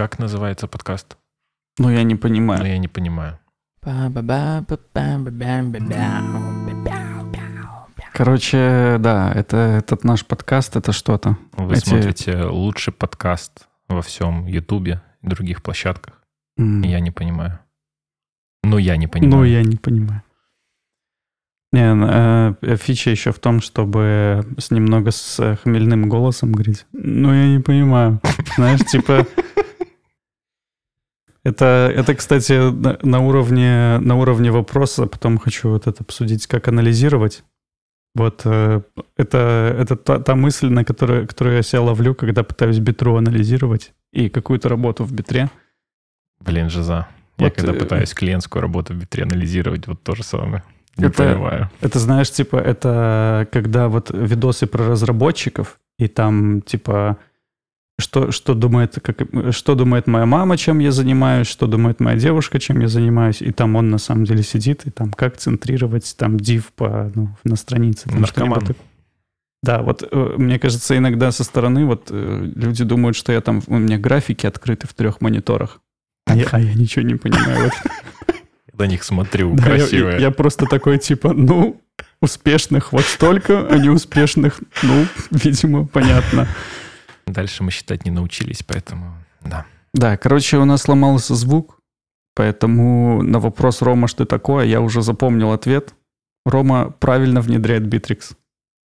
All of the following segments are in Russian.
Как называется подкаст? Ну, я не Ну, понимаю. я не понимаю. Короче, да, это этот наш подкаст, это что-то. Вы Эти- смотрите лучший подкаст во всем Ютубе и других площадках. М. Я не понимаю. Ну, я не понимаю. Ну, я не понимаю. Не, э, фича еще в том, чтобы с немного с э, хмельным голосом говорить. Ну, я не понимаю. Знаешь, типа... Это, это, кстати, на, на уровне, на уровне вопроса, потом хочу вот это обсудить, как анализировать. Вот э, это, это та, та мысль, на которую, которую я себя ловлю, когда пытаюсь битру анализировать и какую-то работу в битре. Блин, жиза. Я Вот, когда э, пытаюсь клиентскую работу в битре анализировать, вот то же самое. Не Это- понимаю. Это, знаешь, типа, это когда вот видосы про разработчиков, и там, типа, что, что, думает, как, что думает моя мама, чем я занимаюсь, что думает моя девушка, чем я занимаюсь, и там он на самом деле сидит, и там как центрировать там div по, ну, на странице. Там Наркоман. Да, вот э, мне кажется, иногда со стороны вот э, люди думают, что я там, у меня графики открыты в трех мониторах, а я, а я ничего не понимаю. Я на них смотрю, красивые. Я, просто такой, типа, ну, успешных вот столько, а неуспешных, ну, видимо, понятно. Дальше мы считать не научились, поэтому да. Да, короче, у нас сломался звук, поэтому на вопрос Рома, что такое, я уже запомнил ответ. Рома правильно внедряет Bittrex.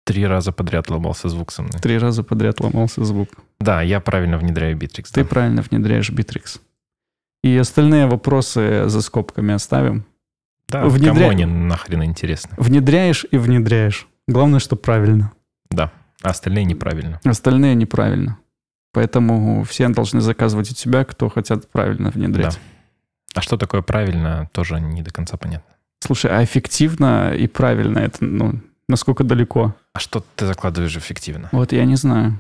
Три раза подряд ломался звук со мной. Три раза подряд ломался звук. Да, я правильно внедряю Bittrex. Ты да. правильно внедряешь Bittrex. И остальные вопросы за скобками оставим. Да, внедря- кому они нахрен интересны? Внедряешь и внедряешь. Главное, что правильно. Да, а остальные неправильно. Остальные неправильно. Поэтому все должны заказывать у тебя, кто хотят правильно внедрять. А что такое правильно, тоже не до конца понятно. Слушай, а эффективно и правильно это, ну, насколько далеко? А что ты закладываешь эффективно? Вот я не знаю.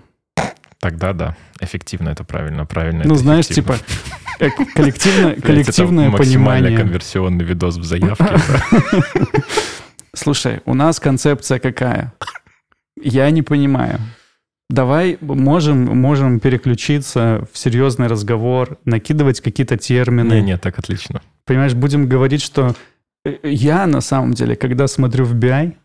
Тогда да, эффективно это правильно, правильно ну, это знаешь, эффективно. типа, э, коллективно, То есть это коллективное максимально понимание. конверсионный видос в заявке. Слушай, у нас концепция какая? Я не понимаю. Давай можем, можем переключиться в серьезный разговор, накидывать какие-то термины. Не-не, так отлично. Понимаешь, будем говорить, что э, я на самом деле, когда смотрю в BI,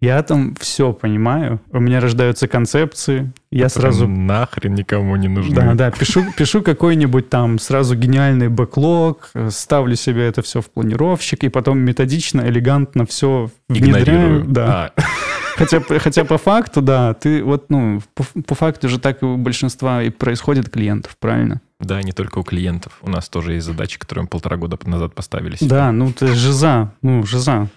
я там все понимаю. У меня рождаются концепции, я Которые сразу Нахрен никому не нужны. Да, да, пишу, пишу какой-нибудь там сразу гениальный бэклог, э, ставлю себе это все в планировщик, и потом методично, элегантно все внедряю. Игнорирую. Да. А, Хотя, хотя по факту, да, ты вот, ну, по, по факту же так и у большинства и происходит клиентов, правильно? Да, не только у клиентов. У нас тоже есть задачи, которые мы полтора года назад поставили себе. Да, ну ты жиза, ну, жиза,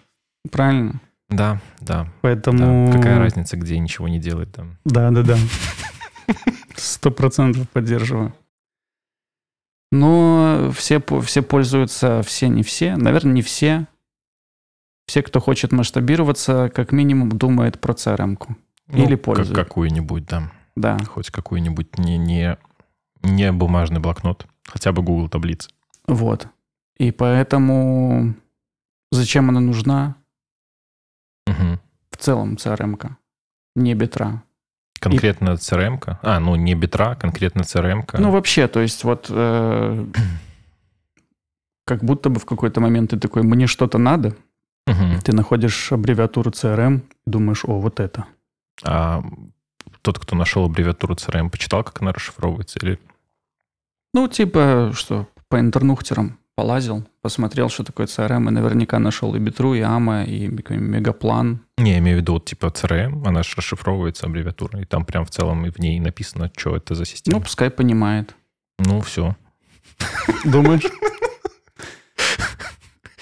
правильно? Да, да. Поэтому... да. Какая разница, где ничего не делать там? Да, да, да. Сто процентов поддерживаю. Но все, все пользуются, все не все, наверное, не все. Все, кто хочет масштабироваться, как минимум думает про CRM-ку. Ну, Или как- пользуют. какую-нибудь, да. Да. Хоть какую-нибудь не, не, не бумажный блокнот. Хотя бы Google таблицы. Вот. И поэтому зачем она нужна? Мгм. В целом CRM-ка, не битра. Конкретно crm -ка. А, ну не битра, конкретно crm -ка. Ну, вообще, то есть вот э, как будто бы в какой-то момент ты такой, мне что-то надо, Мгм. Ты находишь аббревиатуру CRM, думаешь, о, вот это. А тот, кто нашел аббревиатуру CRM, почитал, как она расшифровывается? Или Ну, типа, что, по интернухтерам полазил, посмотрел, что такое CRM, и наверняка нашел и Битру, и Ама, и Мегаплан. Не, я имею в виду вот типа CRM, она же расшифровывается аббревиатура, и там прям в целом и в ней написано, что это за Ну, система. пускай понимает. Ну, все. Думаешь?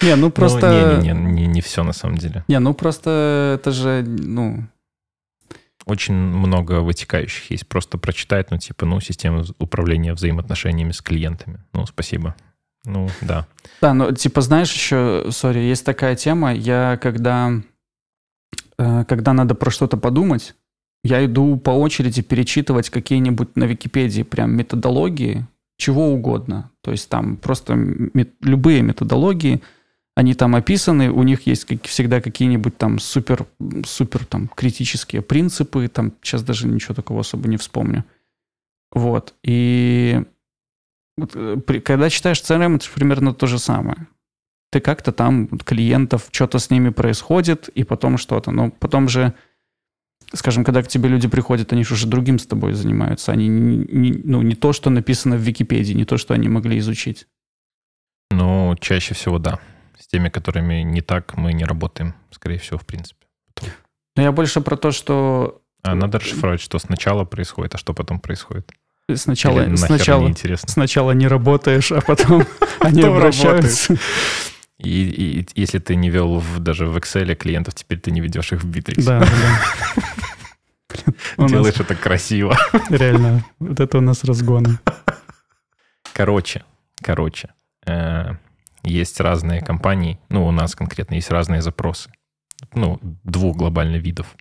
Не, ну просто... не, не, не, не все на самом деле. Не, ну просто это же, ну... Очень много вытекающих есть. Просто прочитать, ну, типа, ну, система управления взаимоотношениями с клиентами. Ну, спасибо. Ну, да. Да, ну, типа, знаешь еще, сори, есть такая тема, я когда... э, Когда надо про что-то подумать, я иду по очереди перечитывать какие-нибудь на Википедии прям методологии, чего угодно. То есть там просто мет- любые методологии, они там описаны, у них есть как всегда какие-нибудь там супер, супер там критические принципы, там сейчас даже ничего такого особо не вспомню. Вот. И э, когда читаешь CRM, это примерно то же самое. Ты как-то там клиентов, что-то с ними происходит, и потом что-то. Но потом же, скажем, когда к тебе люди приходят, они же уже другим с тобой занимаются. Они не, ну, не то, что написано в Википедии, не то, что они могли изучить. Ну, чаще всего да. С теми, которыми не так, мы не работаем, скорее всего, в принципе. Потом. Но я больше про то, что... А надо расшифровать, что сначала происходит, а что потом происходит. Сначала, сначала, сначала не работаешь, а потом они обращаются. И, и если ты не вел в, даже в Excel клиентов, теперь ты не ведешь их в Bittrex. Да, да. Делаешь это красиво. Реально, вот это у нас разгоны. Короче, короче, э, есть разные компании, ну, у нас конкретно есть разные запросы. Ну, двух глобальных видов.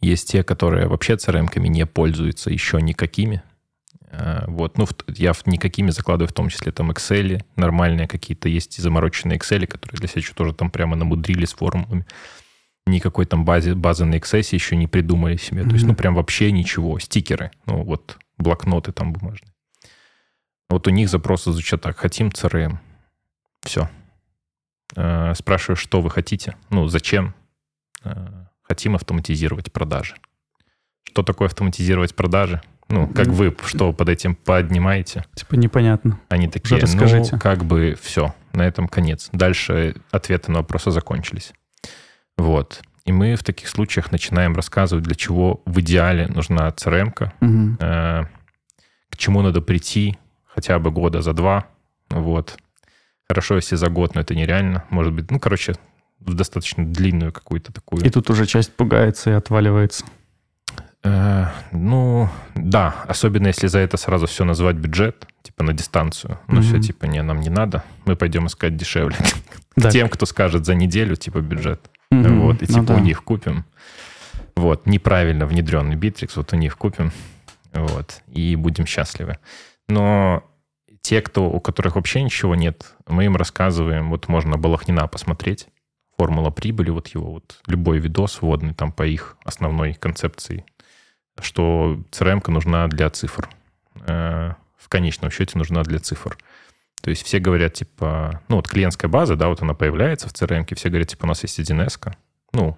Есть те, которые вообще CRM-ками не пользуются еще никакими, Э, вот, ну, я никакими закладываю, в том числе там Excel, нормальные какие-то есть замороченные Excel, которые для себя тоже там прямо намудрили с формулами. Никакой там базе, базы на Excel еще не придумали себе. Mm-hmm. То есть, ну, прям вообще ничего. Стикеры, ну, вот блокноты там бумажные. Вот у них запросы звучат так. Хотим CRM. Все. Э, спрашиваю, что вы хотите? Ну, зачем? Э, хотим автоматизировать продажи. Что такое автоматизировать продажи? Ну, как вы что под этим поднимаете? Типа непонятно. Они такие, Уже расскажите. ну, как бы все, на этом конец. Дальше ответы на вопросы закончились. Вот. И мы в таких случаях начинаем рассказывать, для чего в идеале нужна CRM, угу. э, к чему надо прийти хотя бы года за два. Вот. Хорошо, если за год, но это нереально. Может быть, ну, короче, в достаточно длинную какую-то такую. И тут уже часть пугается и отваливается. Э, ну, да, особенно если за это сразу все назвать бюджет, типа на дистанцию. Ну, mm-hmm. все, типа, не, нам не надо, мы пойдем искать дешевле. Да. Тем, кто скажет за неделю, типа, бюджет. Вот, и ну, типа да. у них купим. Вот, неправильно внедренный Bittrex, вот у них купим. Вот, и будем счастливы. Но те, кто, у которых вообще ничего нет, мы им рассказываем, вот можно Балахнина посмотреть, формула прибыли, вот его вот любой видос вводный там по их основной концепции что CRM нужна для цифр. Э, в конечном счете нужна для цифр. То есть все говорят, типа, ну вот клиентская база, да, вот она появляется в CRM, все говорят, типа, у нас есть 1С. Ну,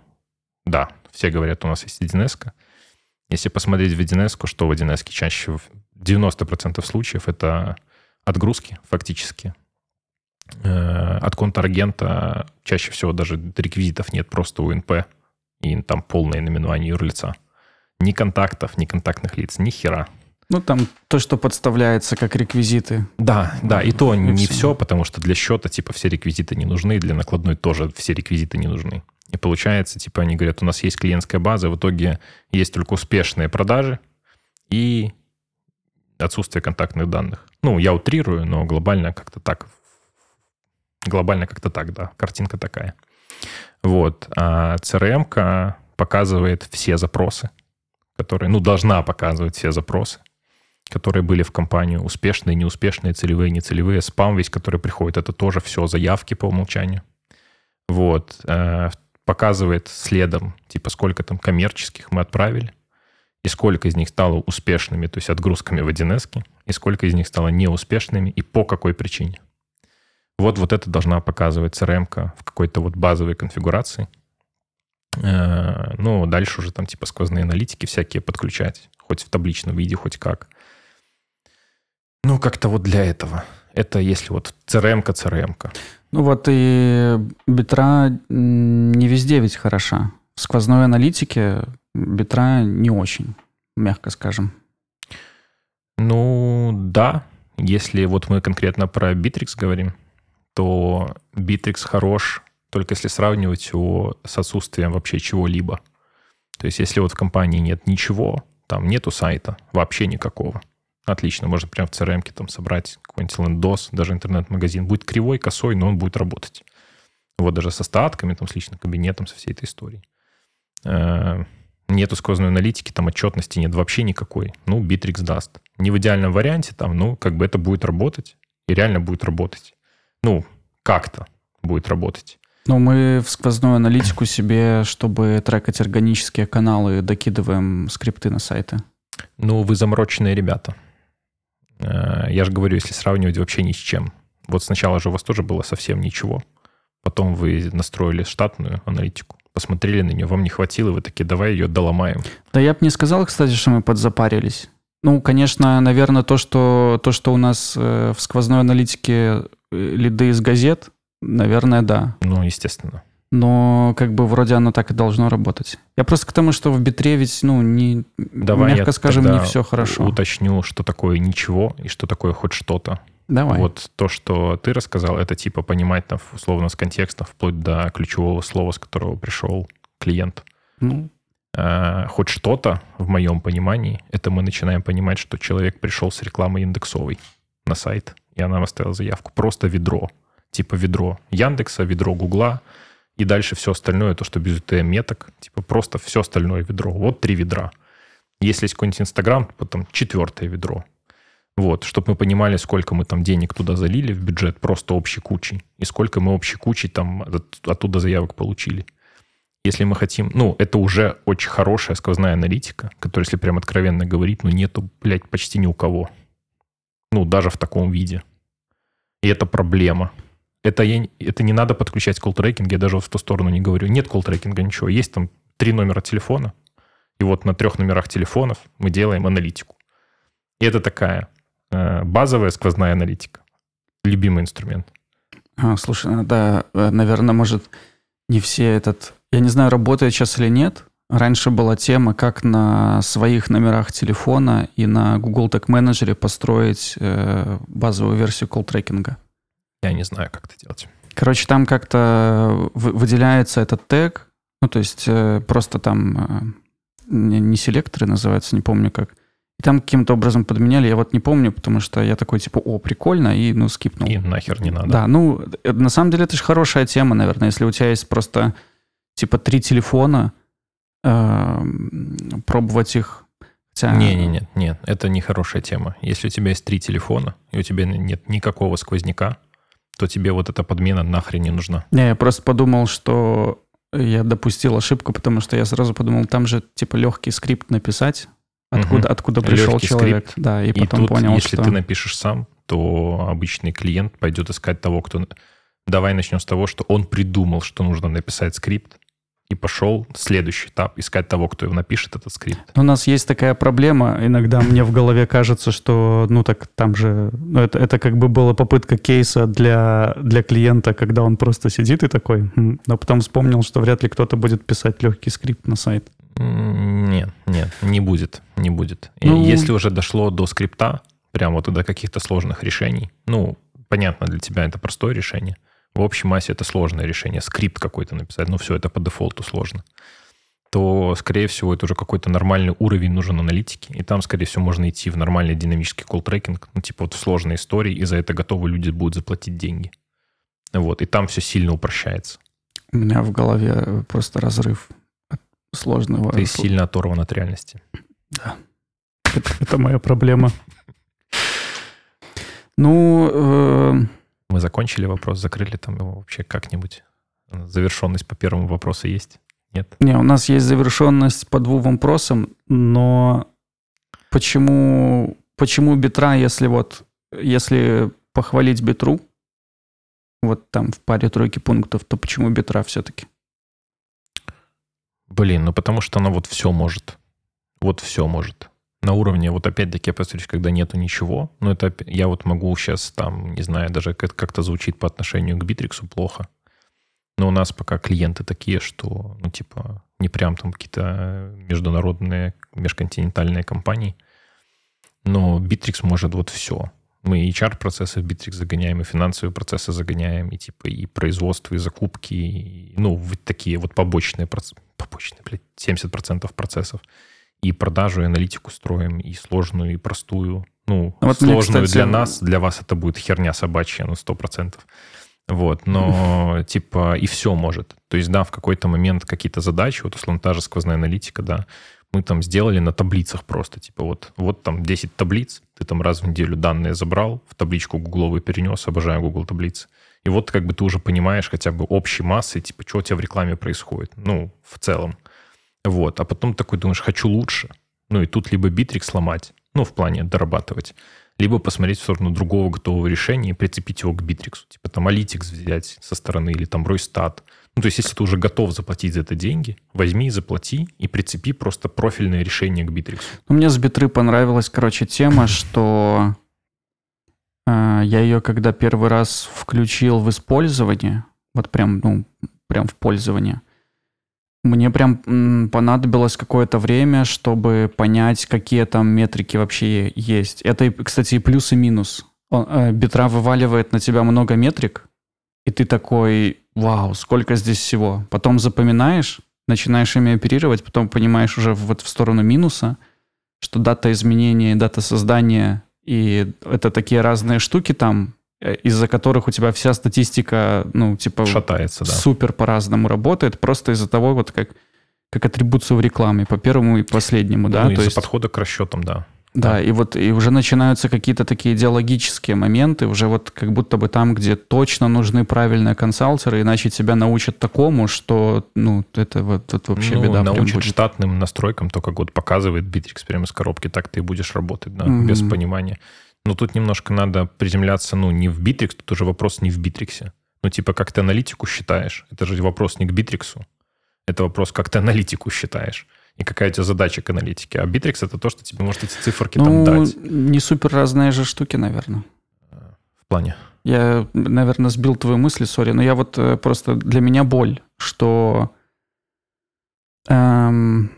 да, все говорят, у нас есть 1С. Если посмотреть в 1С, что в 1С чаще, 90% случаев это отгрузки фактически. Э, от контрагента чаще всего даже реквизитов нет, просто УНП, и там полное наименование юрлица. Ни контактов, ни контактных лиц, ни хера. Ну, там то, что подставляется как реквизиты. Да, да, и то и не все. все, потому что для счета, типа, все реквизиты не нужны, для накладной тоже все реквизиты не нужны. И получается, типа, они говорят, у нас есть клиентская база, в итоге есть только успешные продажи и отсутствие контактных данных. Ну, я утрирую, но глобально как-то так. Глобально как-то так, да. Картинка такая. Вот. А CRM показывает все запросы которая, ну, должна показывать все запросы, которые были в компанию, успешные, неуспешные, целевые, нецелевые, спам весь, который приходит, это тоже все заявки по умолчанию. Вот. Э, показывает следом, типа, сколько там коммерческих мы отправили, и сколько из них стало успешными, то есть отгрузками в 1 и сколько из них стало неуспешными, и по какой причине. Вот, вот это должна показывать CRM в какой-то вот базовой конфигурации – Э, ну, дальше уже там типа сквозные аналитики всякие подключать, хоть в табличном виде, хоть как. Ну, как-то вот для этого. Это если вот CRM-ка, CRM-ка. Ну вот и битра не везде ведь хороша. В сквозной аналитике битра не очень, мягко скажем. Ну, да. Если вот мы конкретно про Bittrex говорим, то Bittrex хорош только если сравнивать его с отсутствием вообще чего-либо. То есть если вот в компании нет ничего, там нету сайта, вообще никакого. Отлично, можно прямо в CRM там собрать какой-нибудь лендос, даже интернет-магазин. Будет кривой, косой, но он будет работать. Вот даже со статками, там, с личным кабинетом, со всей этой историей. Нету сквозной аналитики, там отчетности нет вообще никакой. Ну, Bittrex даст. Не в идеальном варианте, там, ну, как бы это будет работать. И реально будет работать. Ну, как-то будет работать. Ну, мы в сквозную аналитику себе, чтобы трекать органические каналы, докидываем скрипты на сайты. Ну, вы замороченные ребята. Э, я же говорю, если сравнивать вообще ни с чем. Вот сначала же у вас тоже было совсем ничего. Потом вы настроили штатную аналитику, посмотрели на нее, вам не хватило, вы такие, давай ее доломаем. Да я бы не сказал, кстати, что мы подзапарились. Ну, конечно, наверное, то, что, то, что у нас э, в сквозной аналитике э, лиды из газет, наверное, да. Ну, естественно. Но как бы вроде оно так и должно работать. Я просто к тому, что в битре ведь, ну, не, Давай мягко я скажем, не все хорошо. уточню, что такое ничего и что такое хоть что-то. Давай. Вот то, что ты рассказал, это типа понимать там, условно с контекста, вплоть до ключевого слова, с которого пришел клиент. Ну, а, хоть что-то, в моем понимании, это мы начинаем понимать, что человек пришел с рекламой индексовой на сайт, и она оставила заявку. Просто ведро. Типа ведро Яндекса, ведро Гугла, и дальше все остальное, то, что без UTM меток, типа просто все остальное ведро. Вот три ведра. Если есть какой-нибудь Инстаграм, потом четвертое ведро. Вот, чтобы мы понимали, сколько мы там денег туда залили в бюджет, просто общей кучей, и сколько мы общей кучей там оттуда заявок получили. Если мы хотим, ну, это уже очень хорошая сквозная аналитика, которая, если прям откровенно говорить, ну, нету, блядь, почти ни у кого. Ну, даже в таком виде. И это проблема. Это, я, это не надо подключать колл-трекинг, я даже в ту сторону не говорю. Нет колл-трекинга, ничего. Есть там три номера телефона, и вот на трех номерах телефонов мы делаем аналитику. И это такая базовая сквозная аналитика. Любимый инструмент. А, слушай, ну да, э, наверное, может, не все этот... Я не знаю, работает сейчас или нет. Раньше была тема, как на своих номерах телефона и на Google Tag Manager построить э, базовую версию колл-трекинга. Я не знаю, как это делать. Короче, там как-то выделяется этот тег, ну, то есть э, просто там э, не селекторы называются, не помню как, и там каким-то образом подменяли, я вот не помню, потому что я такой, типа, о, прикольно, и, ну, скипнул. И нахер не надо. Да, ну, э, на самом деле это же хорошая тема, наверное, если у тебя есть просто, типа, три телефона, э, пробовать их. Хотя... Не, не, нет, нет, это не хорошая тема. Если у тебя есть три телефона, и у тебя нет никакого сквозняка, то тебе вот эта подмена нахрен не нужна. Не, я просто подумал, что я допустил ошибку, потому что я сразу подумал, там же, типа, легкий скрипт написать, Откуда, угу. откуда пришел Легкий человек. Скрипт. Да, и, и потом тут, понял, если что... ты напишешь сам, то обычный клиент пойдет искать того, кто... Давай начнем с того, что он придумал, что нужно написать скрипт, и пошел следующий этап, искать того, кто его напишет, этот скрипт. У нас есть такая проблема, иногда мне в голове кажется, что, ну так там же, ну это, это как бы была попытка кейса для, для клиента, когда он просто сидит и такой, хм", но потом вспомнил, что вряд ли кто-то будет писать легкий скрипт на сайт. Нет, нет, не будет, не будет. Ну... Если уже дошло до скрипта, прямо вот до каких-то сложных решений, ну, понятно, для тебя это простое решение. В общей массе это сложное решение. Скрипт какой-то написать, ну все, это по дефолту сложно то, скорее всего, это уже какой-то нормальный уровень нужен аналитики, и там, скорее всего, можно идти в нормальный динамический колл-трекинг, ну, типа вот в сложной истории, и за это готовы люди будут заплатить деньги. Вот, и там все сильно упрощается. У меня в голове просто разрыв сложного. Ты сильно оторван от реальности. Да. Это, это моя проблема. Ну... Э... Мы закончили вопрос, закрыли там его вообще как-нибудь. Завершенность по первому вопросу есть? Нет? Не, у нас есть завершенность по двум вопросам, но почему, почему битра, если вот, если похвалить битру, вот там в паре тройки пунктов, то почему битра все-таки? Блин, ну потому что она вот все может. Вот все может. На уровне, вот опять-таки, я повторюсь, когда нету ничего, ну это я вот могу сейчас там, не знаю, даже как-то звучит по отношению к Битриксу плохо. Но у нас пока клиенты такие, что, ну, типа, не прям там какие-то международные, межконтинентальные компании. Но Bittrex может вот все. Мы HR-процессы в Bittrex загоняем, и финансовые процессы загоняем, и типа и производство, и закупки, и, ну, вот такие вот побочные, побочные, блядь, 70% процессов. И продажу, и аналитику строим, и сложную, и простую. Ну, вот сложную мне, кстати... для нас, для вас это будет херня собачья, ну, 100%. Вот, но типа и все может. То есть, да, в какой-то момент какие-то задачи, вот условно та же сквозная аналитика, да, мы там сделали на таблицах просто, типа вот, вот там 10 таблиц, ты там раз в неделю данные забрал, в табличку гугловую перенес, обожаю Google таблицы. И вот как бы ты уже понимаешь хотя бы общей массой, типа, что у тебя в рекламе происходит, ну, в целом. Вот, а потом такой думаешь, хочу лучше. Ну, и тут либо битрик сломать, ну, в плане дорабатывать, либо посмотреть в сторону другого готового решения и прицепить его к Bittrex. Типа там Analytics взять со стороны или там Roystat. Ну, то есть, если ты уже готов заплатить за это деньги, возьми, заплати и прицепи просто профильное решение к Bittrex. Ну, мне с Битры понравилась, короче, тема, что э, я ее, когда первый раз включил в использование, вот прям, ну, прям в пользование, мне прям понадобилось какое-то время, чтобы понять, какие там метрики вообще есть. Это, кстати, и плюс, и минус. Он, э, Битра вываливает на тебя много метрик, и ты такой, вау, сколько здесь всего. Потом запоминаешь, начинаешь ими оперировать, потом понимаешь уже вот в сторону минуса, что дата изменения, дата создания, и это такие разные штуки там, Э, из-за которых у тебя вся статистика, ну, типа... Шатается, да. Супер по-разному работает, просто из-за того, вот как, как атрибуцию в рекламе, по первому и последнему, да? Ну, из-за есть... подхода к расчетам, да. Да, да, и вот и уже начинаются какие-то такие идеологические моменты, уже вот как будто бы там, где точно нужны правильные консалтеры, иначе тебя научат такому, что, ну, это вот это вообще ну, беда. научат штатным настройкам, то, как вот показывает Bittrex прямо из коробки, так ты и будешь работать, да, mm-hmm. без понимания. Но тут немножко надо приземляться, ну, не в Bittrex, тут уже вопрос не в Bittrex. Ну, типа, как ты аналитику считаешь? Это же вопрос не к Bittrex. Это вопрос, как ты аналитику считаешь. И какая у тебя задача к аналитике. А Bittrex это то, что тебе может эти циферки ну, там дать. не супер разные же штуки, наверное. В плане? Я, наверное, сбил твою мысль, сори, но я вот э, просто для меня боль, что эм,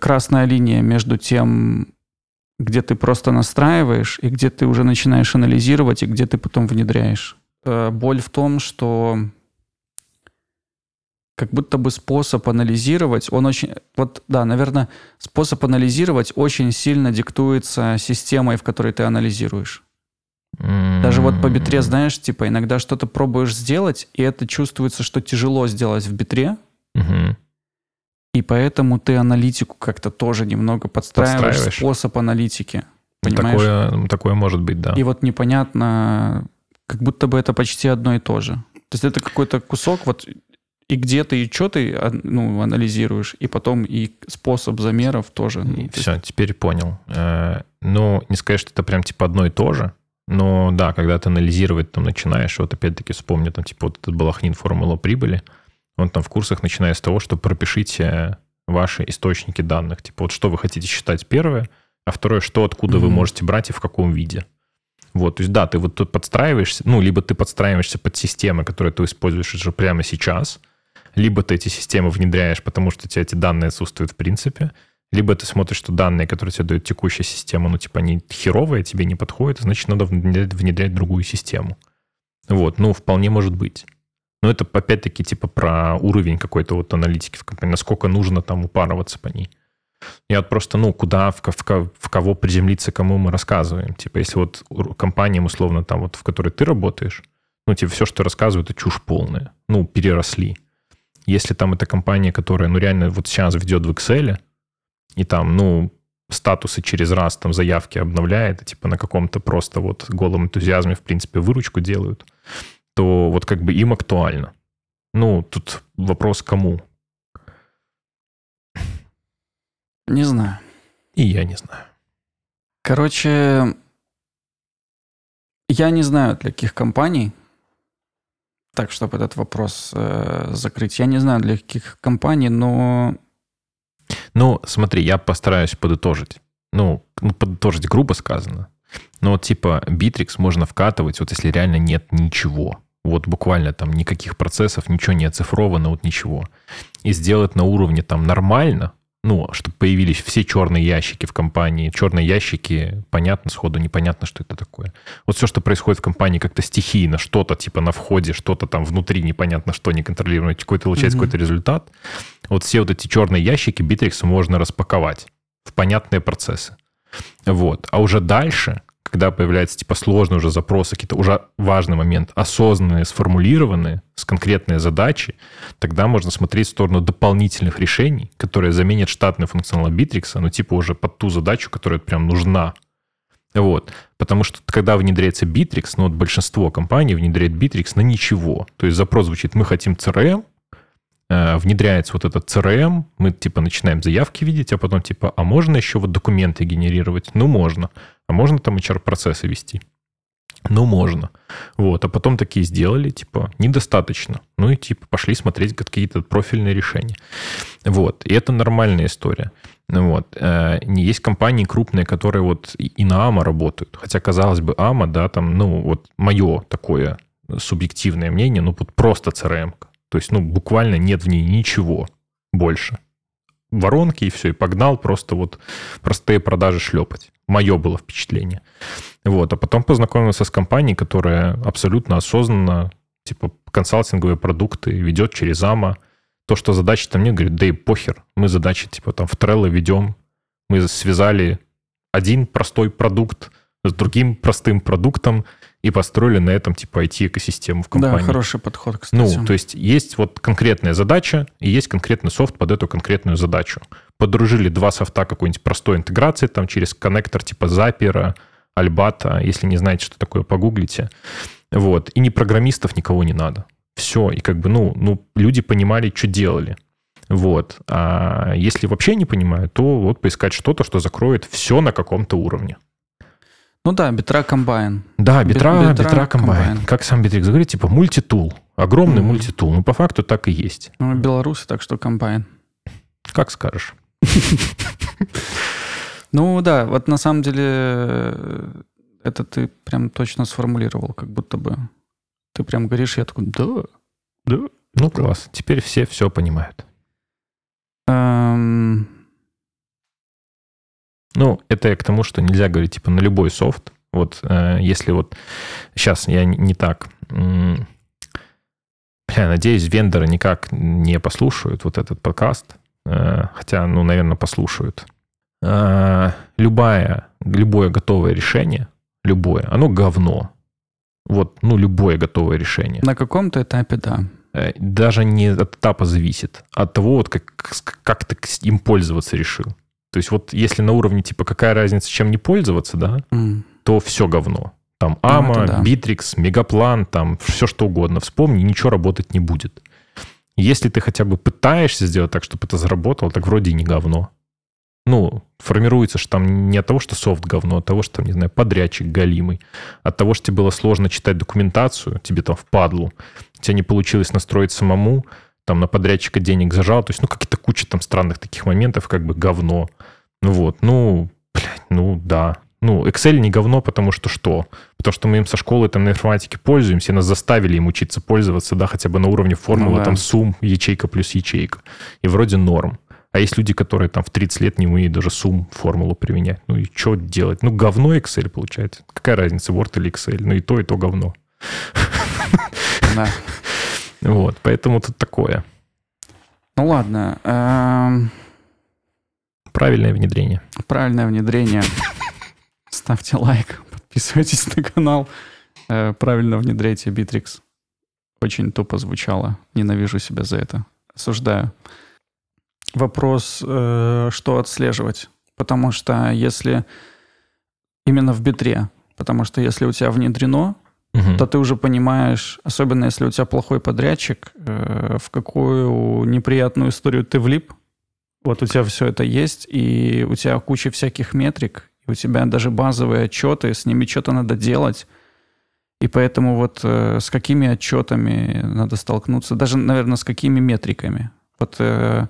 красная линия между тем, где ты просто настраиваешь, и где ты уже начинаешь анализировать, и где ты потом внедряешь. Э, боль в том, что как будто бы способ анализировать, он очень... Вот, да, наверное, способ анализировать очень сильно диктуется системой, в которой ты анализируешь. Даже вот по битре, знаешь, типа иногда что-то пробуешь сделать, и это чувствуется, что тяжело сделать в битре. И поэтому ты аналитику как-то тоже немного подстраиваешь, способ аналитики. Понимаешь? Такое, такое может быть, да. И вот непонятно, как будто бы это почти одно и то же. То есть это какой-то кусок, вот и где ты, и что ты а, ну, анализируешь, и потом и способ замеров тоже. Ну, Все, есть... теперь понял. Э, ну, не сказать, что это прям типа одно и то же, но да, когда ты анализировать там начинаешь, вот опять-таки вспомню, там типа вот этот балахнин формула прибыли, он там в курсах, начиная с того, что пропишите ваши источники данных. Типа вот что вы хотите считать первое, а второе, что откуда mm-hmm. вы можете брать и в каком виде. Вот, то есть да, ты вот тут подстраиваешься, ну, либо ты подстраиваешься под системы, которые ты используешь уже прямо сейчас, либо ты эти системы внедряешь, потому что у тебя эти данные отсутствуют в принципе, либо ты смотришь, что данные, которые тебе дает текущая система, ну, типа, они херовые, тебе не подходят, значит, надо внедрять, внедрять другую систему. Вот, ну, вполне может быть. Но это опять-таки типа про уровень какой-то вот аналитики в компании, насколько нужно там упарываться по ней. Я вот просто, ну, куда, в, в, в кого приземлиться, кому мы рассказываем. Типа, если вот компаниям, условно, там вот, в которой ты работаешь, ну, типа, все, что рассказывают, это чушь полная. Ну, переросли. Если там это компания, которая, ну, реально вот сейчас ведет в Excel, и там, ну, статусы через раз, там, заявки обновляет, и, типа, на каком-то просто вот голом энтузиазме, в принципе, выручку делают, то вот как бы им актуально. Ну, тут вопрос кому. Не знаю. И я не знаю. Короче, я не знаю, для каких компаний, так, чтобы этот вопрос э, закрыть. Я не знаю, для каких компаний, но... Ну, смотри, я постараюсь подытожить. Ну, ну подытожить грубо сказано. Но вот типа Bittrex можно вкатывать, вот если реально нет ничего. Вот буквально там никаких процессов, ничего не оцифровано, вот ничего. И сделать на уровне там нормально, ну, чтобы появились все черные ящики в компании. Черные ящики, понятно, сходу непонятно, что это такое. Вот все, что происходит в компании как-то стихийно, что-то типа на входе, что-то там внутри непонятно что, неконтролируемо, какой-то получается mm-hmm. какой-то результат. Вот все вот эти черные ящики Bittrex можно распаковать в понятные процессы. Вот. А уже дальше когда появляются типа сложные уже запросы, какие-то уже важный момент, осознанные, сформулированные, с конкретной задачей, тогда можно смотреть в сторону дополнительных решений, которые заменят штатный функционал Bittrex, ну типа уже под ту задачу, которая прям нужна. Вот. Потому что когда внедряется Bittrex, ну вот большинство компаний внедряет Bittrex на ничего. То есть запрос звучит, мы хотим CRM, внедряется вот этот CRM, мы типа начинаем заявки видеть, а потом типа, а можно еще вот документы генерировать? Ну, можно. А можно там HR-процессы вести? Ну, можно. Вот, а потом такие сделали, типа, недостаточно. Ну и типа пошли смотреть какие-то профильные решения. Вот, и это нормальная история. Вот. Э, не есть компании крупные, которые вот и на АМА работают. Хотя, казалось бы, АМА, да, там, ну, вот мое такое субъективное мнение, ну, вот просто CRM. То есть, ну, буквально нет в ней ничего больше. Воронки и все, и погнал просто вот простые продажи шлепать. Мое было впечатление. Вот. А потом познакомился с компанией, которая абсолютно осознанно, типа, консалтинговые продукты ведет через АМА. То, что задачи там нет, говорит, да и похер. Мы задачи, типа, там в Trello ведем. Мы связали один простой продукт с другим простым продуктом, и построили на этом типа IT-экосистему в компании. Да, хороший подход, кстати. Ну, то есть есть вот конкретная задача, и есть конкретный софт под эту конкретную задачу. Подружили два софта какой-нибудь простой интеграции, там через коннектор типа Zapier, Альбата, если не знаете, что такое, погуглите. Вот. И ни программистов никого не надо. Все. И как бы, ну, ну люди понимали, что делали. Вот. А если вообще не понимают, то вот поискать что-то, что закроет все на каком-то уровне. Ну да, битра комбайн. Да, битра, битра, битра комбайн. Как сам Битрикс говорит, типа мультитул. Огромный mm-hmm. мультитул. Ну, по факту так и есть. Ну, белорусы, так что комбайн. Как скажешь. Ну да, вот на самом деле э, это ты прям точно сформулировал, как будто бы ты прям говоришь, я такой, да, да. Ну класс, теперь все все понимают. Эм, ну, это я к тому, что нельзя говорить, типа, на любой софт. Вот э, если вот... Сейчас я не, не так... Бля, надеюсь, вендоры никак не послушают вот этот подкаст. Э, хотя, ну, наверное, послушают. Э, любая, любое готовое решение, любое, оно говно. Вот, ну, любое готовое решение. На каком-то этапе, да. Э, даже не от этапа зависит, а от того, вот как, как ты им пользоваться решил. То есть вот если на уровне типа какая разница, чем не пользоваться, да, mm. то все говно. Там AMA, ну, да. Bittrex, Мегаплан, там все что угодно. Вспомни, ничего работать не будет. Если ты хотя бы пытаешься сделать так, чтобы это заработало, так вроде и не говно. Ну, формируется же там не от того, что софт говно, а от того, что там, не знаю, подрядчик галимый, от того, что тебе было сложно читать документацию, тебе там впадлу, у тебя не получилось настроить самому, там на подрядчика денег зажал. То есть, ну, какие-то куча там странных таких моментов, как бы говно. Ну вот, ну, блядь, ну да. Ну, Excel не говно, потому что что? Потому что мы им со школы там на информатике пользуемся, и нас заставили им учиться пользоваться, да, хотя бы на уровне формулы, ну, да. там сумм, ячейка плюс ячейка. И вроде норм. А есть люди, которые там в 30 лет не умеют даже сумм формулу применять. Ну и что делать? Ну, говно Excel получается. Какая разница, Word или Excel? Ну и то, и то говно. Да. Вот, поэтому тут такое. Ну ладно. Эм, Правильное внедрение. Правильное внедрение. Ставьте лайк, подписывайтесь на канал. Э, правильно внедряйте Bittrex. Очень тупо звучало. Ненавижу себя за это. Осуждаю. Вопрос, э, что отслеживать. Потому что если именно в битре, потому что если у тебя внедрено, угу. то ты уже понимаешь, особенно если у тебя плохой подрядчик, э, в какую неприятную историю ты влип. Вот у тебя все это есть, и у тебя куча всяких метрик, у тебя даже базовые отчеты, с ними что-то надо делать. И поэтому вот э, с какими отчетами надо столкнуться, даже, наверное, с какими метриками. Вот э,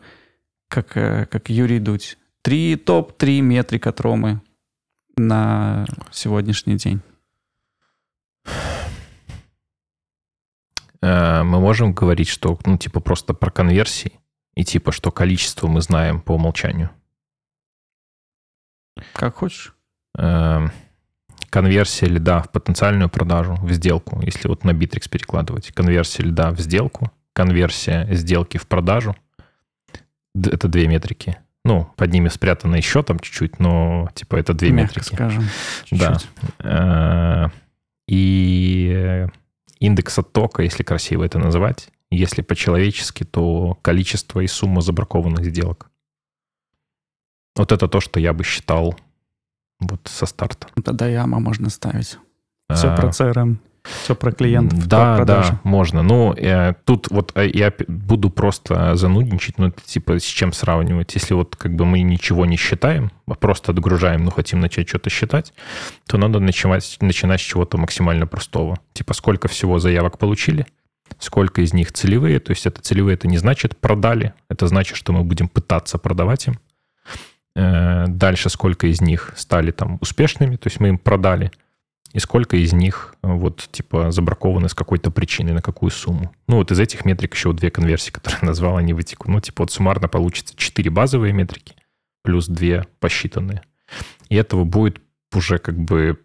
как, э, как Юрий Дудь. Три топ-3 метрика Тромы на сегодняшний день. Э, мы можем говорить, что, ну, типа, просто про конверсии, и типа, что количество мы знаем по умолчанию. Как хочешь. Э, конверсия льда в потенциальную продажу, в сделку, если вот на Bittrex перекладывать. Конверсия льда в сделку, конверсия сделки в продажу. Это две метрики. Ну, под ними спрятано еще там чуть-чуть, но типа это две Мягко метрики. скажем. Чуть-чуть. Да. Э, и индекс оттока, если красиво это называть. Если по-человечески, то количество и сумма забракованных сделок. Вот это то, что я бы считал вот со старта. Тогда яма можно ставить. Все а, про CRM. Все про клиентов. Да, про да, можно. Ну, э, тут вот э, я буду просто занудничать, ну, это типа с чем сравнивать. Если вот как бы мы ничего не считаем, а просто отгружаем, но хотим начать что-то считать, то надо начинать, начинать с чего-то максимально простого. Типа сколько всего заявок получили, сколько из них целевые. То есть это целевые, это не значит продали, это значит, что мы будем пытаться продавать им. Э, дальше сколько из них стали там успешными, то есть мы им продали – и сколько из них э, вот типа забракованы с какой-то причиной, на какую сумму. Ну вот из этих метрик еще две конверсии, которые я назвал, они вытекут. Ну типа вот суммарно получится 4 базовые метрики плюс 2 посчитанные. И этого будет уже как бы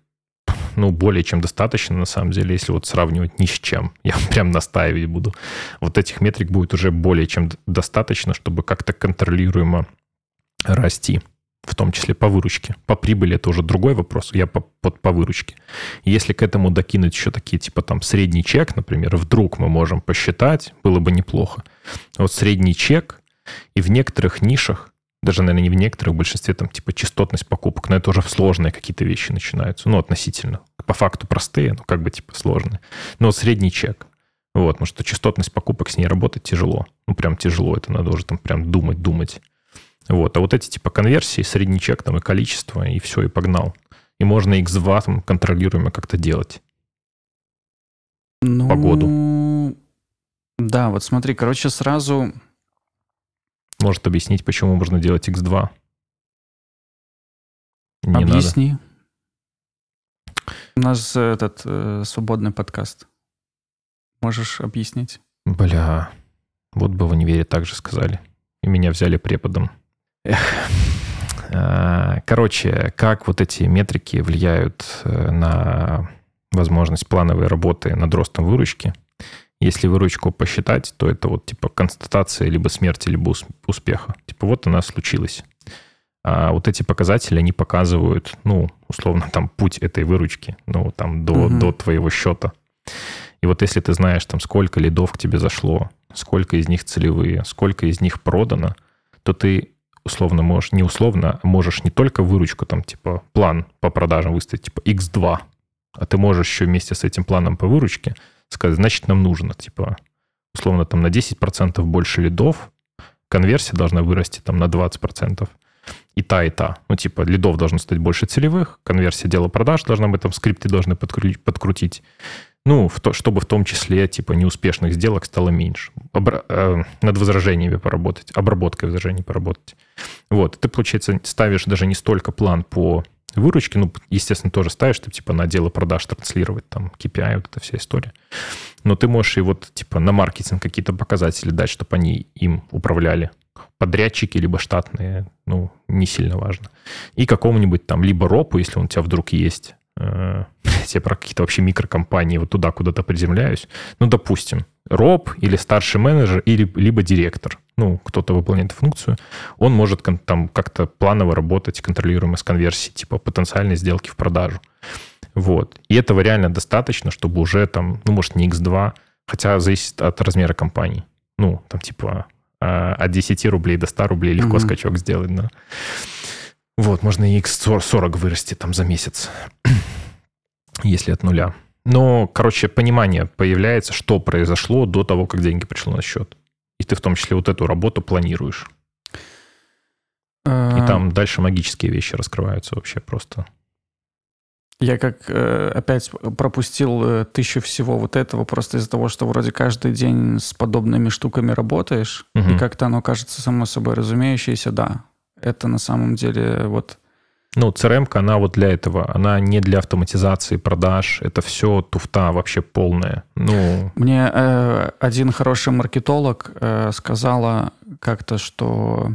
ну, более чем достаточно, на самом деле, если вот сравнивать ни с чем. Я прям настаивать буду. Вот этих метрик будет уже более чем достаточно, чтобы как-то контролируемо расти в том числе по выручке. По прибыли это уже другой вопрос, я по, под по выручке. Если к этому докинуть еще такие, типа там средний чек, например, вдруг мы можем посчитать, было бы неплохо. Вот средний чек, и в некоторых нишах, даже, наверное, не в некоторых, в большинстве там типа частотность покупок, но это уже сложные какие-то вещи начинаются, ну, относительно. По факту простые, но как бы типа сложные. Но вот средний чек, вот, потому что частотность покупок с ней работать тяжело. Ну, прям тяжело, это надо уже там прям думать, думать. Вот. А вот эти типа конверсии, средний чек там и количество, и все, и погнал. И можно X2 там, контролируемо как-то делать. Ну, по году. Да, вот смотри, короче, сразу... Может объяснить, почему можно делать X2? Не Объясни. Надо. У нас этот э, свободный подкаст. Можешь объяснить? Бля, вот бы в универе так же сказали. И меня взяли преподом. Эх. А, короче, как вот эти метрики влияют э, на возможность плановой работы над ростом выручки? Если выручку посчитать, то это вот типа констатация либо смерти, либо успеха. Типа вот она случилась. А вот эти показатели, они показывают, ну, условно, там, путь этой выручки, ну, там, до, угу. до твоего счета. И вот если ты знаешь, там, сколько лидов к тебе зашло, сколько из них целевые, сколько из них продано, то ты условно можешь, не условно, а можешь не только выручку, там, типа, план по продажам выставить, типа, x2, а ты можешь еще вместе с этим планом по выручке сказать, значит, нам нужно, типа, условно, там, на 10% больше лидов, конверсия должна вырасти там на 20%. И та, и та. Ну, типа, лидов должно стать больше целевых, конверсия дела продаж должна быть, там, скрипты должны подкрутить. Ну, в то, чтобы в том числе, типа, неуспешных сделок стало меньше. Обра- э, над возражениями поработать, обработкой возражений поработать. Вот, ты, получается, ставишь даже не столько план по выручке, ну, естественно, тоже ставишь, чтобы, типа, на дело продаж транслировать, там, KPI, вот эта вся история. Но ты можешь и вот, типа, на маркетинг какие-то показатели дать, чтобы они им управляли. Подрядчики, либо штатные, ну, не сильно важно. И какому-нибудь там, либо ропу, если он у тебя вдруг есть, я про какие-то вообще микрокомпании вот туда куда-то приземляюсь. Ну, допустим, роб или старший менеджер, или, либо директор, ну, кто-то выполняет функцию, он может там как-то планово работать, контролируемо с конверсией, типа потенциальной сделки в продажу. Вот. И этого реально достаточно, чтобы уже там, ну, может, не X2, хотя зависит от размера компании. Ну, там типа а, от 10 рублей до 100 рублей легко mm-hmm. скачок сделать, да. Вот, можно и X40 вырасти там за месяц, если от нуля. Но, короче, понимание появляется, что произошло до того, как деньги пришли на счет. И ты в том числе вот эту работу планируешь. И а. там дальше магические вещи раскрываются вообще просто. Я как э, опять пропустил э, тысячу всего вот этого просто из-за того, что вроде каждый день с подобными штуками работаешь, угу. и как-то оно кажется само собой разумеющееся, да. Это на самом деле вот ну, CRM, она вот для этого, она не для автоматизации продаж, это все туфта вообще полная. Ну... Мне э, один хороший маркетолог э, сказала как-то, что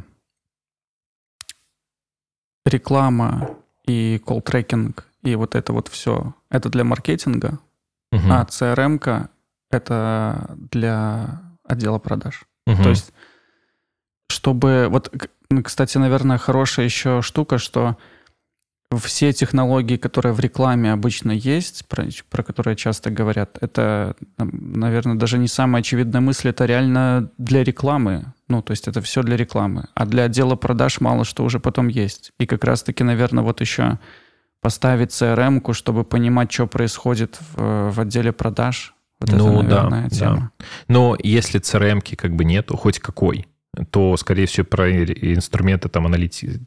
реклама и колл-трекинг и вот это вот все, это для маркетинга, угу. а CRM это для отдела продаж. Угу. То есть, чтобы... Вот, кстати, наверное, хорошая еще штука, что все технологии, которые в рекламе обычно есть, про, про которые часто говорят, это, наверное, даже не самая очевидная мысль, это реально для рекламы. Ну, то есть это все для рекламы. А для отдела продаж мало что уже потом есть. И как раз-таки, наверное, вот еще поставить CRM-ку, чтобы понимать, что происходит в, в отделе продаж. Вот ну это, наверное, да, тема. да. Но если CRM-ки как бы нету, хоть какой, то, скорее всего, про инструменты там аналитики,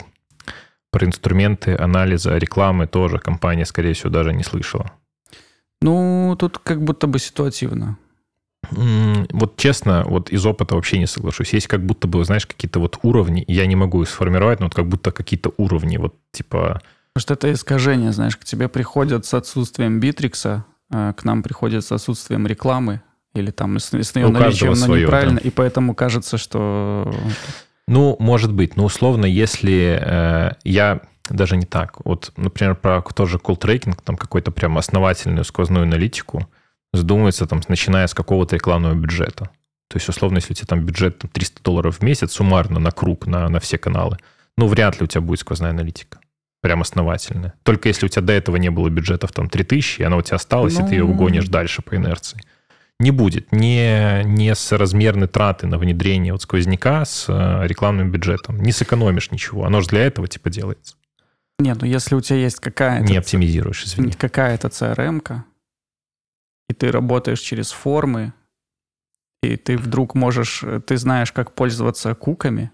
про инструменты анализа рекламы тоже компания, скорее всего, даже не слышала. Ну, тут как будто бы ситуативно. Вот честно, вот из опыта вообще не соглашусь. Есть как будто бы, знаешь, какие-то вот уровни, я не могу их сформировать, но вот как будто какие-то уровни, вот типа... Потому что это искажение, знаешь, к тебе приходят с отсутствием битрикса, а к нам приходят с отсутствием рекламы, или там с, с ее наличием, свое, неправильно, да. и поэтому кажется, что... Ну, может быть, но условно, если э, я даже не так. Вот, например, про тот же cold tracking, там какой-то прям основательную сквозную аналитику, задумывается там, начиная с какого-то рекламного бюджета. То есть, условно, если у тебя там бюджет там, 300 долларов в месяц суммарно на круг, на, на все каналы, ну, вряд ли у тебя будет сквозная аналитика. Прям основательная. Только если у тебя до этого не было бюджетов там 3000, и она у тебя осталась, ну... и ты ее ну. угонишь дальше по инерции. Не будет. Не, не с размерной траты на внедрение вот сквозняка с э, рекламным бюджетом. Не сэкономишь ничего. Оно же для этого типа делается. Нет, ну если у тебя есть какая-то... Не оптимизируешь, извини. Какая-то CRM-ка, и ты работаешь через формы, и ты вдруг можешь, ты знаешь, как пользоваться куками,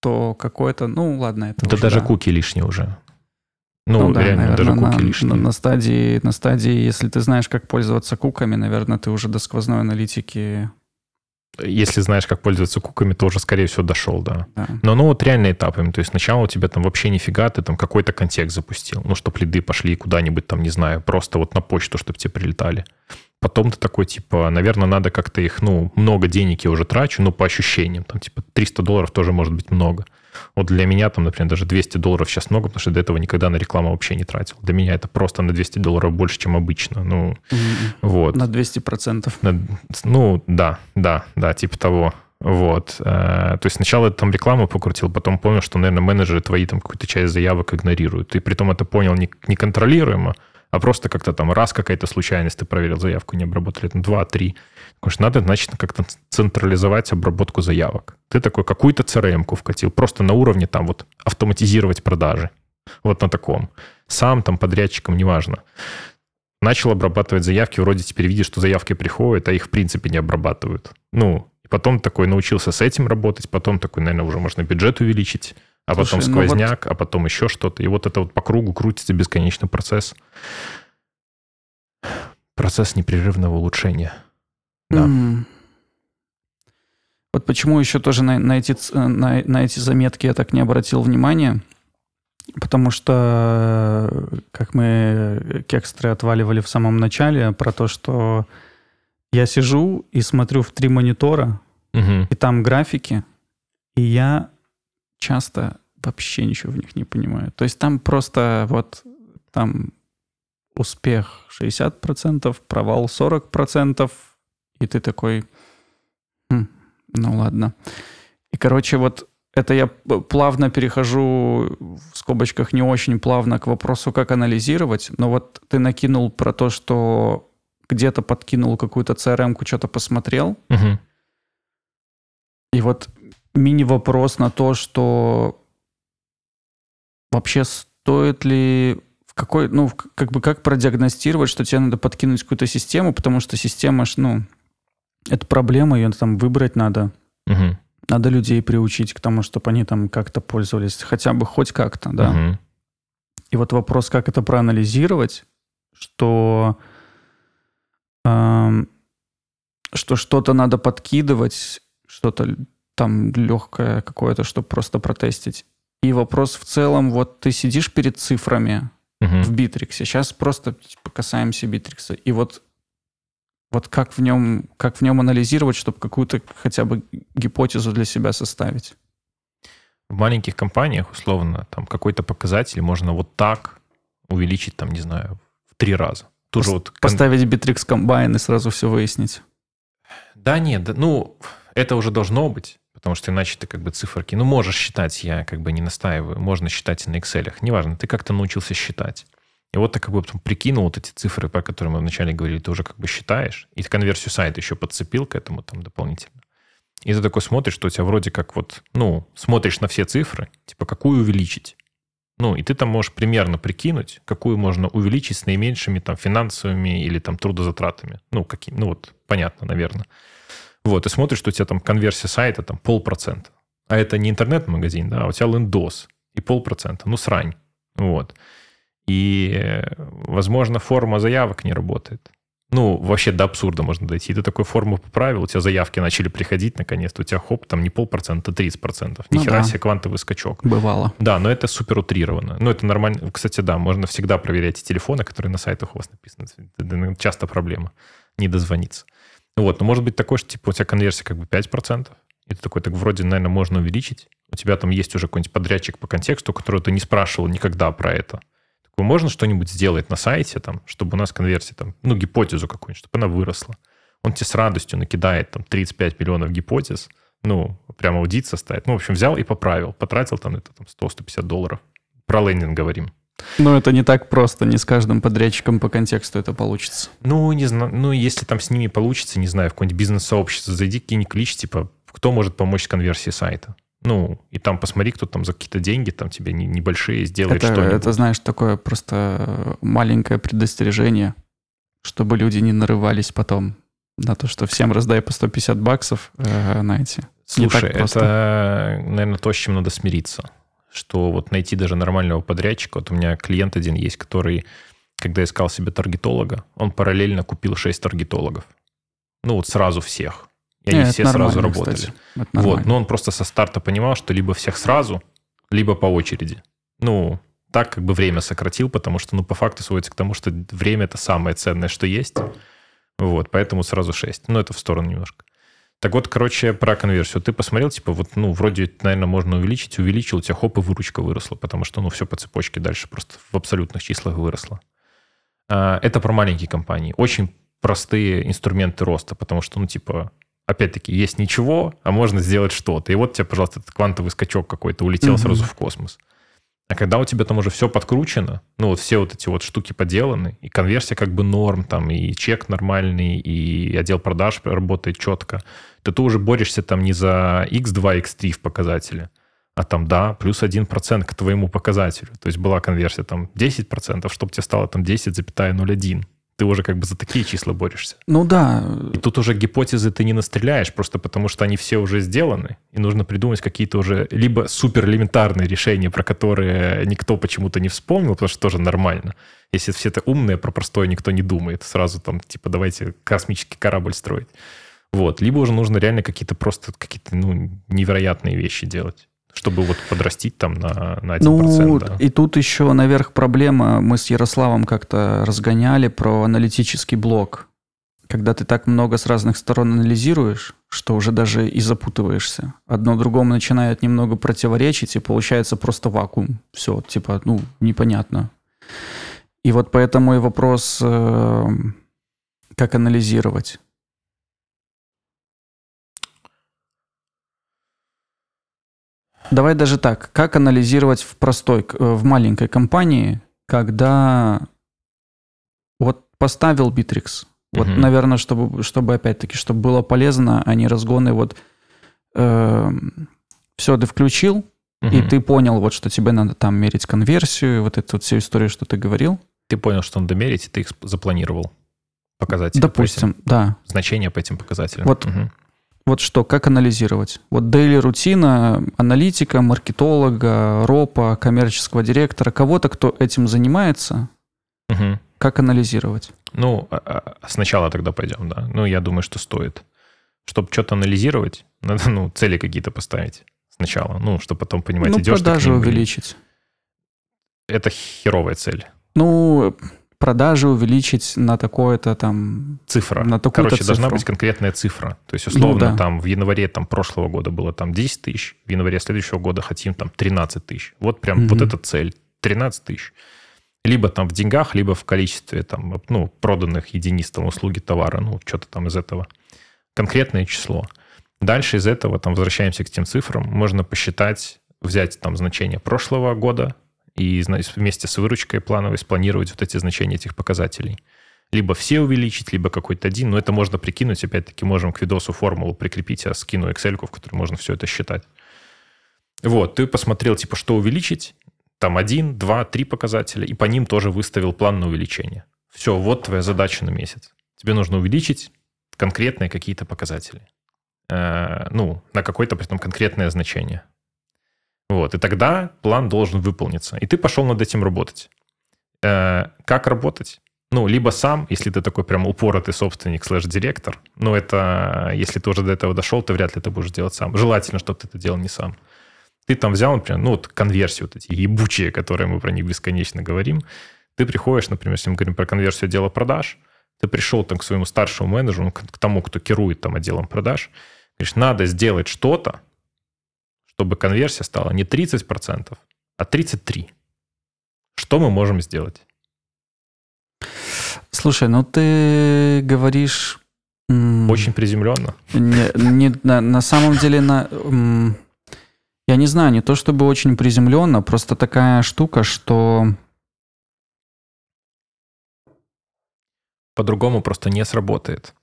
то какое-то, ну ладно, это Да уже, даже да. куки лишние уже. Ну, ну да, реально, наверное, даже куки на, лишние. На, на, стадии, на стадии, если ты знаешь, как пользоваться куками, наверное, ты уже до сквозной аналитики если знаешь, как пользоваться куками, то уже, скорее всего, дошел, да. да. Но ну вот реально этапами. То есть сначала у тебя там вообще нифига, ты там какой-то контекст запустил. Ну, чтобы лиды пошли куда-нибудь там, не знаю, просто вот на почту, чтобы тебе прилетали. Потом ты такой, типа, наверное, надо как-то их, ну, много денег я уже трачу, но по ощущениям. Там, типа, 300 долларов тоже может быть много. Вот для меня там, например, даже 200 долларов сейчас много, потому что до этого никогда на рекламу вообще не тратил. Для меня это просто на 200 долларов больше, чем обычно. Ну, mm-hmm. вот. На 200 процентов. Ну, да, да, да, типа того. Вот. Э, то есть сначала там рекламу покрутил, потом понял, что, наверное, менеджеры твои там какую-то часть заявок игнорируют. И при том это понял неконтролируемо, а просто как-то там раз какая-то случайность, ты проверил заявку, не обработали, там два-три. Потому что надо, значит, как-то централизовать обработку заявок. Ты такой какую-то CRM-ку вкатил, просто на уровне там вот автоматизировать продажи. Вот на таком. Сам там подрядчиком, неважно. Начал обрабатывать заявки, вроде теперь видишь, что заявки приходят, а их в принципе не обрабатывают. Ну, потом такой научился с этим работать, потом такой, наверное, уже можно бюджет увеличить, а Слушай, потом сквозняк, ну вот... а потом еще что-то. И вот это вот по кругу крутится бесконечный процесс. Процесс непрерывного улучшения. Да. Mm. Вот почему еще тоже на, на, эти, на, на эти заметки я так не обратил внимания. Потому что, как мы кекстры отваливали в самом начале, про то, что я сижу и смотрю в три монитора, угу. и там графики, и я часто вообще ничего в них не понимаю. То есть там просто вот там успех 60%, провал 40%, и ты такой, хм, ну ладно. И, короче, вот это я плавно перехожу, в скобочках не очень плавно, к вопросу, как анализировать. Но вот ты накинул про то, что где-то подкинул какую-то CRM-ку, что-то посмотрел. Угу. И вот мини-вопрос на то, что вообще стоит ли в какой, ну, как бы как продиагностировать, что тебе надо подкинуть какую-то систему, потому что система ж, ну, это проблема, ее там выбрать надо. Угу. Надо людей приучить к тому, чтобы они там как-то пользовались, хотя бы хоть как-то, да. Угу. И вот вопрос, как это проанализировать, что, э, что что-то надо подкидывать, что-то там легкое какое-то, чтобы просто протестить. И вопрос в целом, вот ты сидишь перед цифрами угу. в Битриксе, сейчас просто типа, касаемся Битрикса, и вот вот как в нем, как в нем анализировать, чтобы какую-то хотя бы гипотезу для себя составить? В маленьких компаниях, условно, там какой-то показатель можно вот так увеличить, там, не знаю, в три раза. Тоже вот... Поставить Bittrex комбайн и сразу все выяснить. Да нет, да, ну, это уже должно быть, потому что иначе ты как бы циферки... Ну, можешь считать, я как бы не настаиваю, можно считать и на Excel. Неважно, ты как-то научился считать. И вот ты как бы прикинул вот эти цифры, про которые мы вначале говорили, ты уже как бы считаешь, и конверсию сайта еще подцепил к этому там дополнительно. И ты такой смотришь, что у тебя вроде как вот, ну, смотришь на все цифры, типа, какую увеличить? Ну, и ты там можешь примерно прикинуть, какую можно увеличить с наименьшими там финансовыми или там трудозатратами. Ну, какие, ну вот, понятно, наверное. Вот, и смотришь, что у тебя там конверсия сайта там полпроцента. А это не интернет-магазин, да, а у тебя лендос и полпроцента. Ну, срань. Вот. И, возможно, форма заявок не работает. Ну, вообще до абсурда можно дойти. Ты такой форму поправил, у тебя заявки начали приходить наконец-то, у тебя хоп, там не полпроцента, а 30 процентов. Ну, Нихера да. себе квантовый скачок. Бывало. Да, но это супер утрировано. Ну, это нормально. Кстати, да, можно всегда проверять телефоны, которые на сайтах у вас написаны. Это часто проблема. Не дозвониться. Вот, но может быть такое, что типа у тебя конверсия как бы 5%, и ты такой, так вроде, наверное, можно увеличить. У тебя там есть уже какой-нибудь подрядчик по контексту, который ты не спрашивал никогда про это можно что-нибудь сделать на сайте, там, чтобы у нас конверсия, там, ну, гипотезу какую-нибудь, чтобы она выросла. Он тебе с радостью накидает там 35 миллионов гипотез, ну, прямо аудит составит. Ну, в общем, взял и поправил. Потратил там это там 100-150 долларов. Про лендинг говорим. Но это не так просто, не с каждым подрядчиком по контексту это получится. Ну, не знаю, ну, если там с ними получится, не знаю, в какое-нибудь бизнес-сообщество, зайди, кинь клич, типа, кто может помочь с конверсией сайта. Ну, и там посмотри, кто там за какие-то деньги там тебе не, небольшие сделает это, что-нибудь. Это, знаешь, такое просто маленькое предостережение, чтобы люди не нарывались потом на то, что всем раздай по 150 баксов э, на эти. Слушай, это, наверное, то, с чем надо смириться. Что вот найти даже нормального подрядчика. Вот у меня клиент один есть, который, когда искал себе таргетолога, он параллельно купил 6 таргетологов. Ну вот сразу всех. И они все сразу работали. Вот, но он просто со старта понимал, что либо всех сразу, либо по очереди. Ну, так как бы время сократил, потому что, ну, по факту сводится к тому, что время это самое ценное, что есть. Вот, поэтому сразу 6. Ну, это в сторону немножко. Так вот, короче, про конверсию. Ты посмотрел, типа, вот, ну, вроде, наверное, можно увеличить, увеличил, у тебя хоп, и выручка выросла, потому что, ну, все по цепочке дальше просто в абсолютных числах выросло. А, это про маленькие компании. Очень простые инструменты роста, потому что, ну, типа, опять-таки, есть ничего, а можно сделать что-то. И вот тебе, пожалуйста, этот квантовый скачок какой-то улетел угу. сразу в космос. А когда у тебя там уже все подкручено, ну вот все вот эти вот штуки поделаны, и конверсия как бы норм, там и чек нормальный, и отдел продаж работает четко, то ты уже борешься там не за x2, x3 в показателе, а там, да, плюс 1% к твоему показателю. То есть была конверсия там 10%, чтобы тебе стало там 10,01 ты уже как бы за такие числа борешься. Ну да. И тут уже гипотезы ты не настреляешь, просто потому что они все уже сделаны, и нужно придумать какие-то уже либо супер элементарные решения, про которые никто почему-то не вспомнил, потому что тоже нормально. Если все это умные, про простое никто не думает. Сразу там, типа, давайте космический корабль строить. Вот. Либо уже нужно реально какие-то просто какие-то ну, невероятные вещи делать чтобы вот подрастить там на, на 1%. Ну, да. и тут еще наверх проблема. Мы с Ярославом как-то разгоняли про аналитический блок. Когда ты так много с разных сторон анализируешь, что уже даже и запутываешься. Одно другому начинает немного противоречить, и получается просто вакуум. Все, типа, ну, непонятно. И вот поэтому и вопрос, э, как анализировать. Давай даже так. Как анализировать в простой, э, в маленькой компании, когда вот поставил Bittrex, вот, угу. наверное, чтобы, чтобы опять-таки, чтобы было полезно, а не разгоны вот э, все, ты включил, угу. и ты понял, вот, что тебе надо там мерить конверсию, вот эту вот всю историю, что ты говорил. Ты понял, что надо мерить, и ты их запланировал показатели. Допустим, да. Значения по этим показателям. Вот угу. Вот что, как анализировать? Вот daily рутина аналитика, маркетолога, ропа, коммерческого директора, кого-то, кто этим занимается, угу. как анализировать? Ну, а, а, сначала тогда пойдем, да. Ну, я думаю, что стоит. Чтобы что-то анализировать, надо, ну, цели какие-то поставить сначала. Ну, чтобы потом понимать, ну, идешь продажи увеличить. Это херовая цель. Ну, продажи увеличить на такое-то там... Цифра. На такую Короче, цифру. должна быть конкретная цифра. То есть, условно, ну, да. там в январе там, прошлого года было там 10 тысяч, в январе следующего года хотим там 13 тысяч. Вот прям угу. вот эта цель. 13 тысяч. Либо там в деньгах, либо в количестве там, ну, проданных единиц там, услуги, товара, ну, что-то там из этого. Конкретное число. Дальше из этого там возвращаемся к тем цифрам. Можно посчитать, взять там значение прошлого года, и вместе с выручкой плановой спланировать вот эти значения этих показателей. Либо все увеличить, либо какой-то один. Но это можно прикинуть. Опять-таки, можем к видосу формулу прикрепить. Я скину Excel, в которой можно все это считать. Вот, ты посмотрел, типа, что увеличить. там один, два, три показателя, и по ним тоже выставил план на увеличение. Все, вот твоя задача на месяц. Тебе нужно увеличить конкретные какие-то показатели. Э, ну, на какое-то при этом конкретное значение. Вот, и тогда план должен выполниться. И ты пошел над этим работать. Э, как работать? Ну, либо сам, если ты такой прям упоротый собственник слэш-директор, но это, если ты уже до этого дошел, ты вряд ли это будешь делать сам. Желательно, чтобы ты это делал не сам. Ты там взял, например, ну вот конверсии вот эти ебучие, которые мы про них бесконечно говорим. Ты приходишь, например, если мы говорим про конверсию отдела продаж, ты пришел там к своему старшему менеджеру, ну, к тому, кто керует там отделом продаж, говоришь, надо сделать что-то, чтобы конверсия стала не 30%, а 33%. Что мы можем сделать? Слушай, ну ты говоришь... Очень приземленно. Не, не, на, на самом деле, на, я не знаю, не то чтобы очень приземленно, просто такая штука, что... По-другому просто не сработает.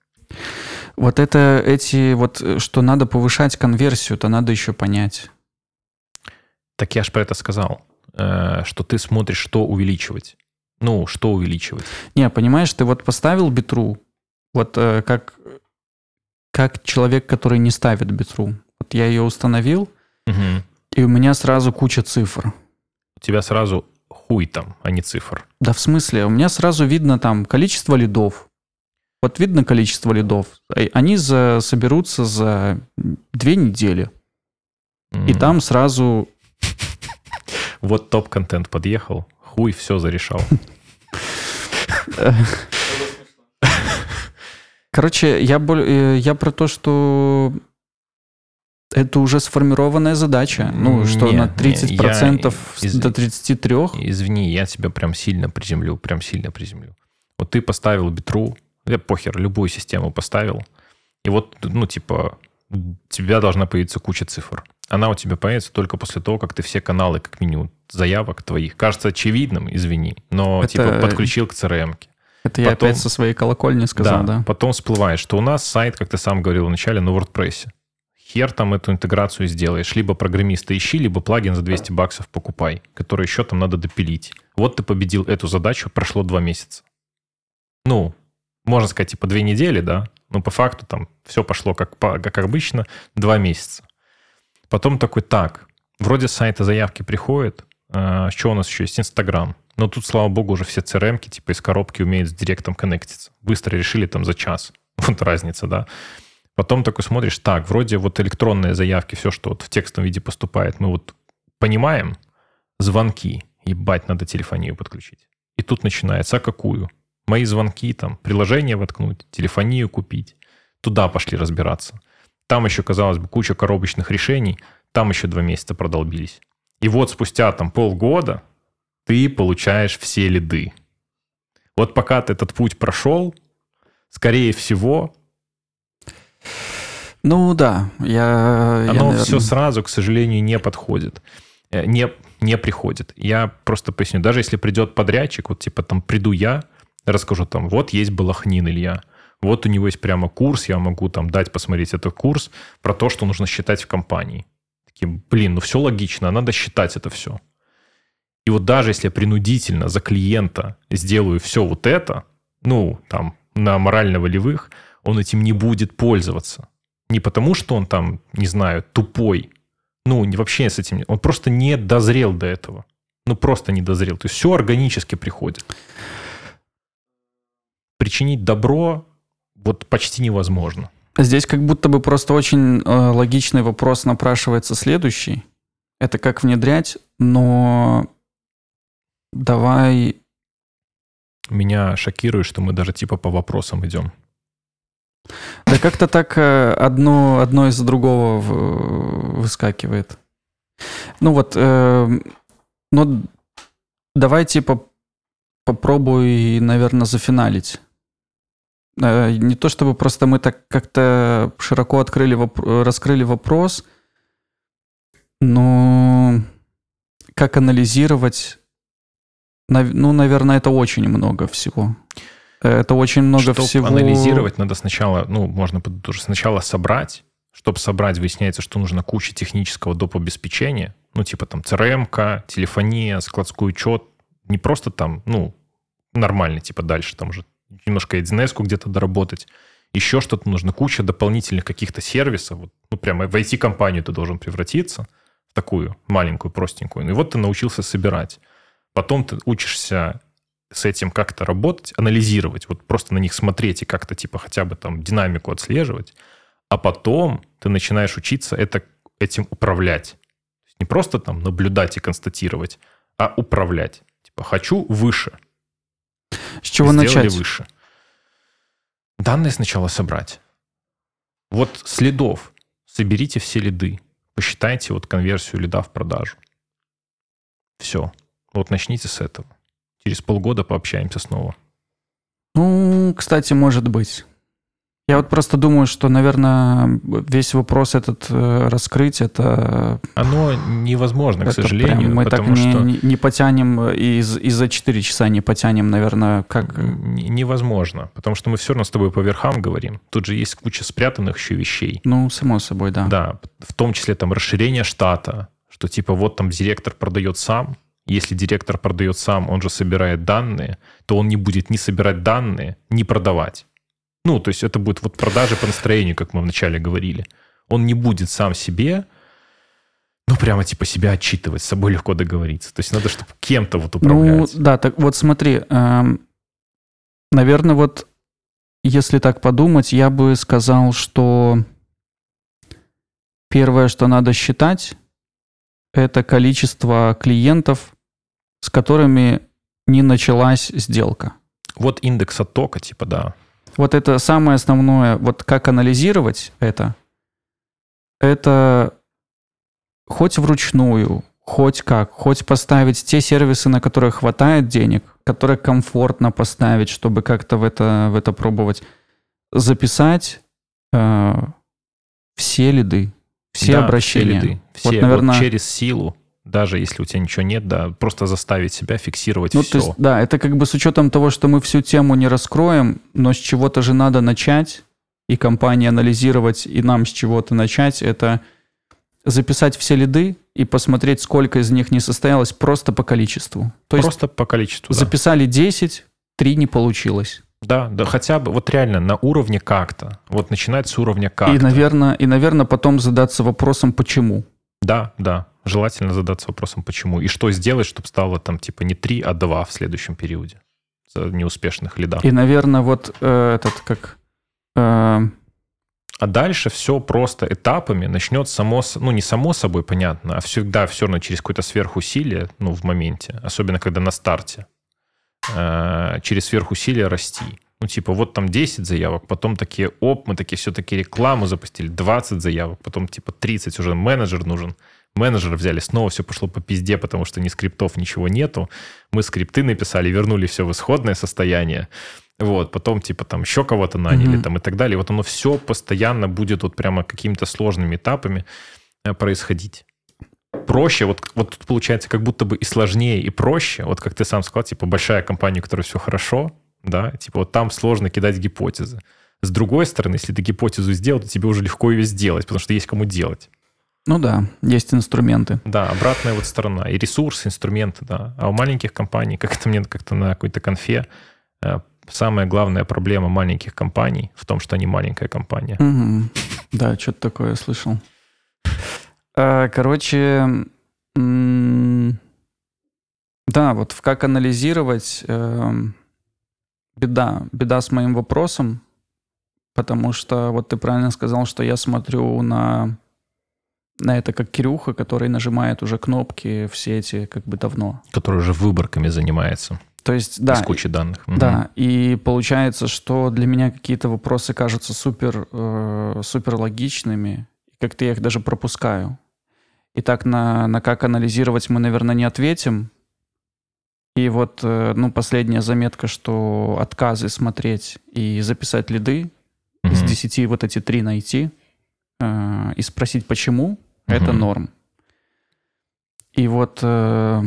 Вот это эти, вот что надо повышать конверсию, то надо еще понять. Так я же про это сказал, э, что ты смотришь, что увеличивать. Ну, что увеличивать? Не, понимаешь, ты вот поставил битру, вот э, как, как человек, который не ставит битру. Вот я ее установил, угу. и у меня сразу куча цифр. У тебя сразу хуй там, а не цифр. Да в смысле? У меня сразу видно там количество лидов. Вот видно количество лидов. Они за, соберутся за две недели. Mm. И там сразу... Вот топ-контент подъехал, хуй все зарешал. Короче, я, э, я про то, что это уже сформированная задача. Ну, что не, на 30% не, я, из, до 33. Извини, я тебя прям сильно приземлю, прям сильно приземлю. Вот ты поставил битру, я похер, любую систему поставил, и вот, ну, типа, у тебя должна появиться куча цифр. Она у тебя появится только после того, как ты все каналы, как минимум, заявок твоих, кажется очевидным, извини, но, это... типа, подключил к CRM. -ке. Это я потом, опять со своей колокольни сказал, да, да? Потом всплывает, что у нас сайт, как ты сам говорил вначале, на WordPress. Хер там эту интеграцию сделаешь. Либо программиста ищи, либо плагин за 200 баксов покупай, который еще там надо допилить. Вот ты победил эту задачу, прошло два месяца. Ну, можно сказать, типа две недели, да? Но по факту там все пошло как, как обычно, два месяца. Потом такой, так, вроде с сайта заявки приходят, а, что у нас еще есть? Инстаграм. Но тут, слава богу, уже все crm типа из коробки умеют с директом коннектиться. Быстро решили там за час. Вот разница, да. Потом такой смотришь, так, вроде вот электронные заявки, все, что вот в текстовом виде поступает, мы вот понимаем, звонки, ебать, надо телефонию подключить. И тут начинается, а какую? Мои звонки, там, приложение воткнуть, телефонию купить. Туда пошли разбираться. Там еще, казалось бы, куча коробочных решений, там еще два месяца продолбились. И вот спустя там полгода ты получаешь все лиды. Вот пока ты этот путь прошел, скорее всего... Ну да, я... Оно я, наверное... все сразу, к сожалению, не подходит. Э, не, не приходит. Я просто поясню. Даже если придет подрядчик, вот типа там приду я, расскажу там, вот есть Балахнин Илья, вот у него есть прямо курс, я могу там дать посмотреть этот курс про то, что нужно считать в компании. Такие, блин, ну все логично, надо считать это все. И вот даже если я принудительно за клиента сделаю все вот это, ну, там, на морально-волевых, он этим не будет пользоваться. Не потому, что он там, не знаю, тупой. Ну, вообще с этим. Он просто не дозрел до этого. Ну, просто не дозрел. То есть все органически приходит. Причинить добро вот почти невозможно. Здесь как будто бы просто очень э, логичный вопрос напрашивается следующий. Это как внедрять, но давай... Меня шокирует, что мы даже типа по вопросам идем. Да как-то так э, одно, одно из другого выскакивает. Ну вот, э, ну давай типа попробуй, наверное, зафиналить. Э, не то чтобы просто мы так как-то широко открыли, раскрыли вопрос, но как анализировать, ну, наверное, это очень много всего. Это очень много Чтобы всего. анализировать, надо сначала, ну, можно тоже сначала собрать. Чтобы собрать, выясняется, что нужно куча технического доп. обеспечения. Ну, типа там CRM, телефония, складской учет. Не просто там, ну, нормально, типа дальше там уже немножко 1С где-то доработать. Еще что-то нужно, куча дополнительных каких-то сервисов. Вот, ну, прямо в IT-компанию ты должен превратиться в такую маленькую, простенькую. И вот ты научился собирать. Потом ты учишься с этим как-то работать, анализировать, вот просто на них смотреть и как-то типа хотя бы там динамику отслеживать, а потом ты начинаешь учиться это, этим управлять. Не просто там наблюдать и констатировать, а управлять. Типа хочу выше. Чего начать? выше. Данные сначала собрать. Вот следов. Соберите все лиды. Посчитайте вот конверсию лида в продажу. Все. Вот начните с этого. Через полгода пообщаемся снова. Ну, кстати, может быть. Я вот просто думаю, что, наверное, весь вопрос этот э, раскрыть, это... Оно невозможно, это к сожалению. мы так не, что... не потянем, э, из, и за 4 часа не потянем, наверное, как... Невозможно, потому что мы все равно с тобой по верхам говорим. Тут же есть куча спрятанных еще вещей. Ну, само собой, да. Да, в том числе там расширение штата, что типа вот там директор продает сам, если директор продает сам, он же собирает данные, то он не будет ни собирать данные, ни продавать. Ну, то есть это будет вот продажи по настроению, как мы вначале говорили. Он не будет сам себе, ну, прямо типа себя отчитывать, с собой легко договориться. То есть надо, чтобы кем-то вот управлять. Ну, да, так вот смотри, эм, наверное, вот если так подумать, я бы сказал, что первое, что надо считать, это количество клиентов, с которыми не началась сделка. Вот индекс оттока, типа, да. Вот это самое основное, вот как анализировать это, это хоть вручную, хоть как, хоть поставить те сервисы, на которые хватает денег, которые комфортно поставить, чтобы как-то в это, в это пробовать, записать э, все лиды, все да, обращения. Все лиды. Все, вот, наверное, вот через силу даже если у тебя ничего нет, да, просто заставить себя фиксировать ну, все. То есть, да, это как бы с учетом того, что мы всю тему не раскроем, но с чего-то же надо начать, и компании анализировать, и нам с чего-то начать, это записать все лиды и посмотреть, сколько из них не состоялось просто по количеству. То просто есть по количеству, да. Записали 10, 3 не получилось. Да, да, хотя бы вот реально на уровне как-то. Вот начинать с уровня как-то. И, наверное, и, наверное, потом задаться вопросом, почему. Да, да. Желательно задаться вопросом, почему. И что сделать, чтобы стало там типа не 3, а 2 в следующем периоде за неуспешных лидах. И, наверное, вот э, этот как... Э... А дальше все просто этапами начнет само, ну не само собой, понятно, а всегда все равно через какое-то сверхусилие, ну в моменте, особенно когда на старте, э, через сверхусилие расти. Ну, типа, вот там 10 заявок, потом такие, оп, мы такие все-таки рекламу запустили, 20 заявок, потом типа 30, уже менеджер нужен менеджера взяли, снова все пошло по пизде, потому что ни скриптов, ничего нету. Мы скрипты написали, вернули все в исходное состояние. Вот, потом, типа, там еще кого-то наняли, mm-hmm. там и так далее. Вот оно все постоянно будет вот прямо какими-то сложными этапами э, происходить. Проще, вот, вот тут получается как будто бы и сложнее, и проще. Вот как ты сам сказал, типа, большая компания, у которой все хорошо, да, типа, вот там сложно кидать гипотезы. С другой стороны, если ты гипотезу сделал, то тебе уже легко ее сделать, потому что есть кому делать. Ну да, есть инструменты. Да, обратная вот сторона. И ресурсы, инструменты, да. А у маленьких компаний, как это мне как-то на какой-то конфе, э, самая главная проблема маленьких компаний в том, что они маленькая компания. Угу. Да, что-то такое слышал. Э, короче, да, вот в как анализировать эм, беда, беда с моим вопросом, потому что вот ты правильно сказал, что я смотрю на на это как Кирюха, который нажимает уже кнопки все эти как бы давно. Который уже выборками занимается. То есть, да. Из кучи данных. Да, угу. и получается, что для меня какие-то вопросы кажутся супер, э, супер логичными, как-то я их даже пропускаю. И так на, на как анализировать мы, наверное, не ответим. И вот, э, ну, последняя заметка, что отказы смотреть и записать лиды, угу. из 10 вот эти три найти э, и спросить, почему, Угу. Это норм. И вот э,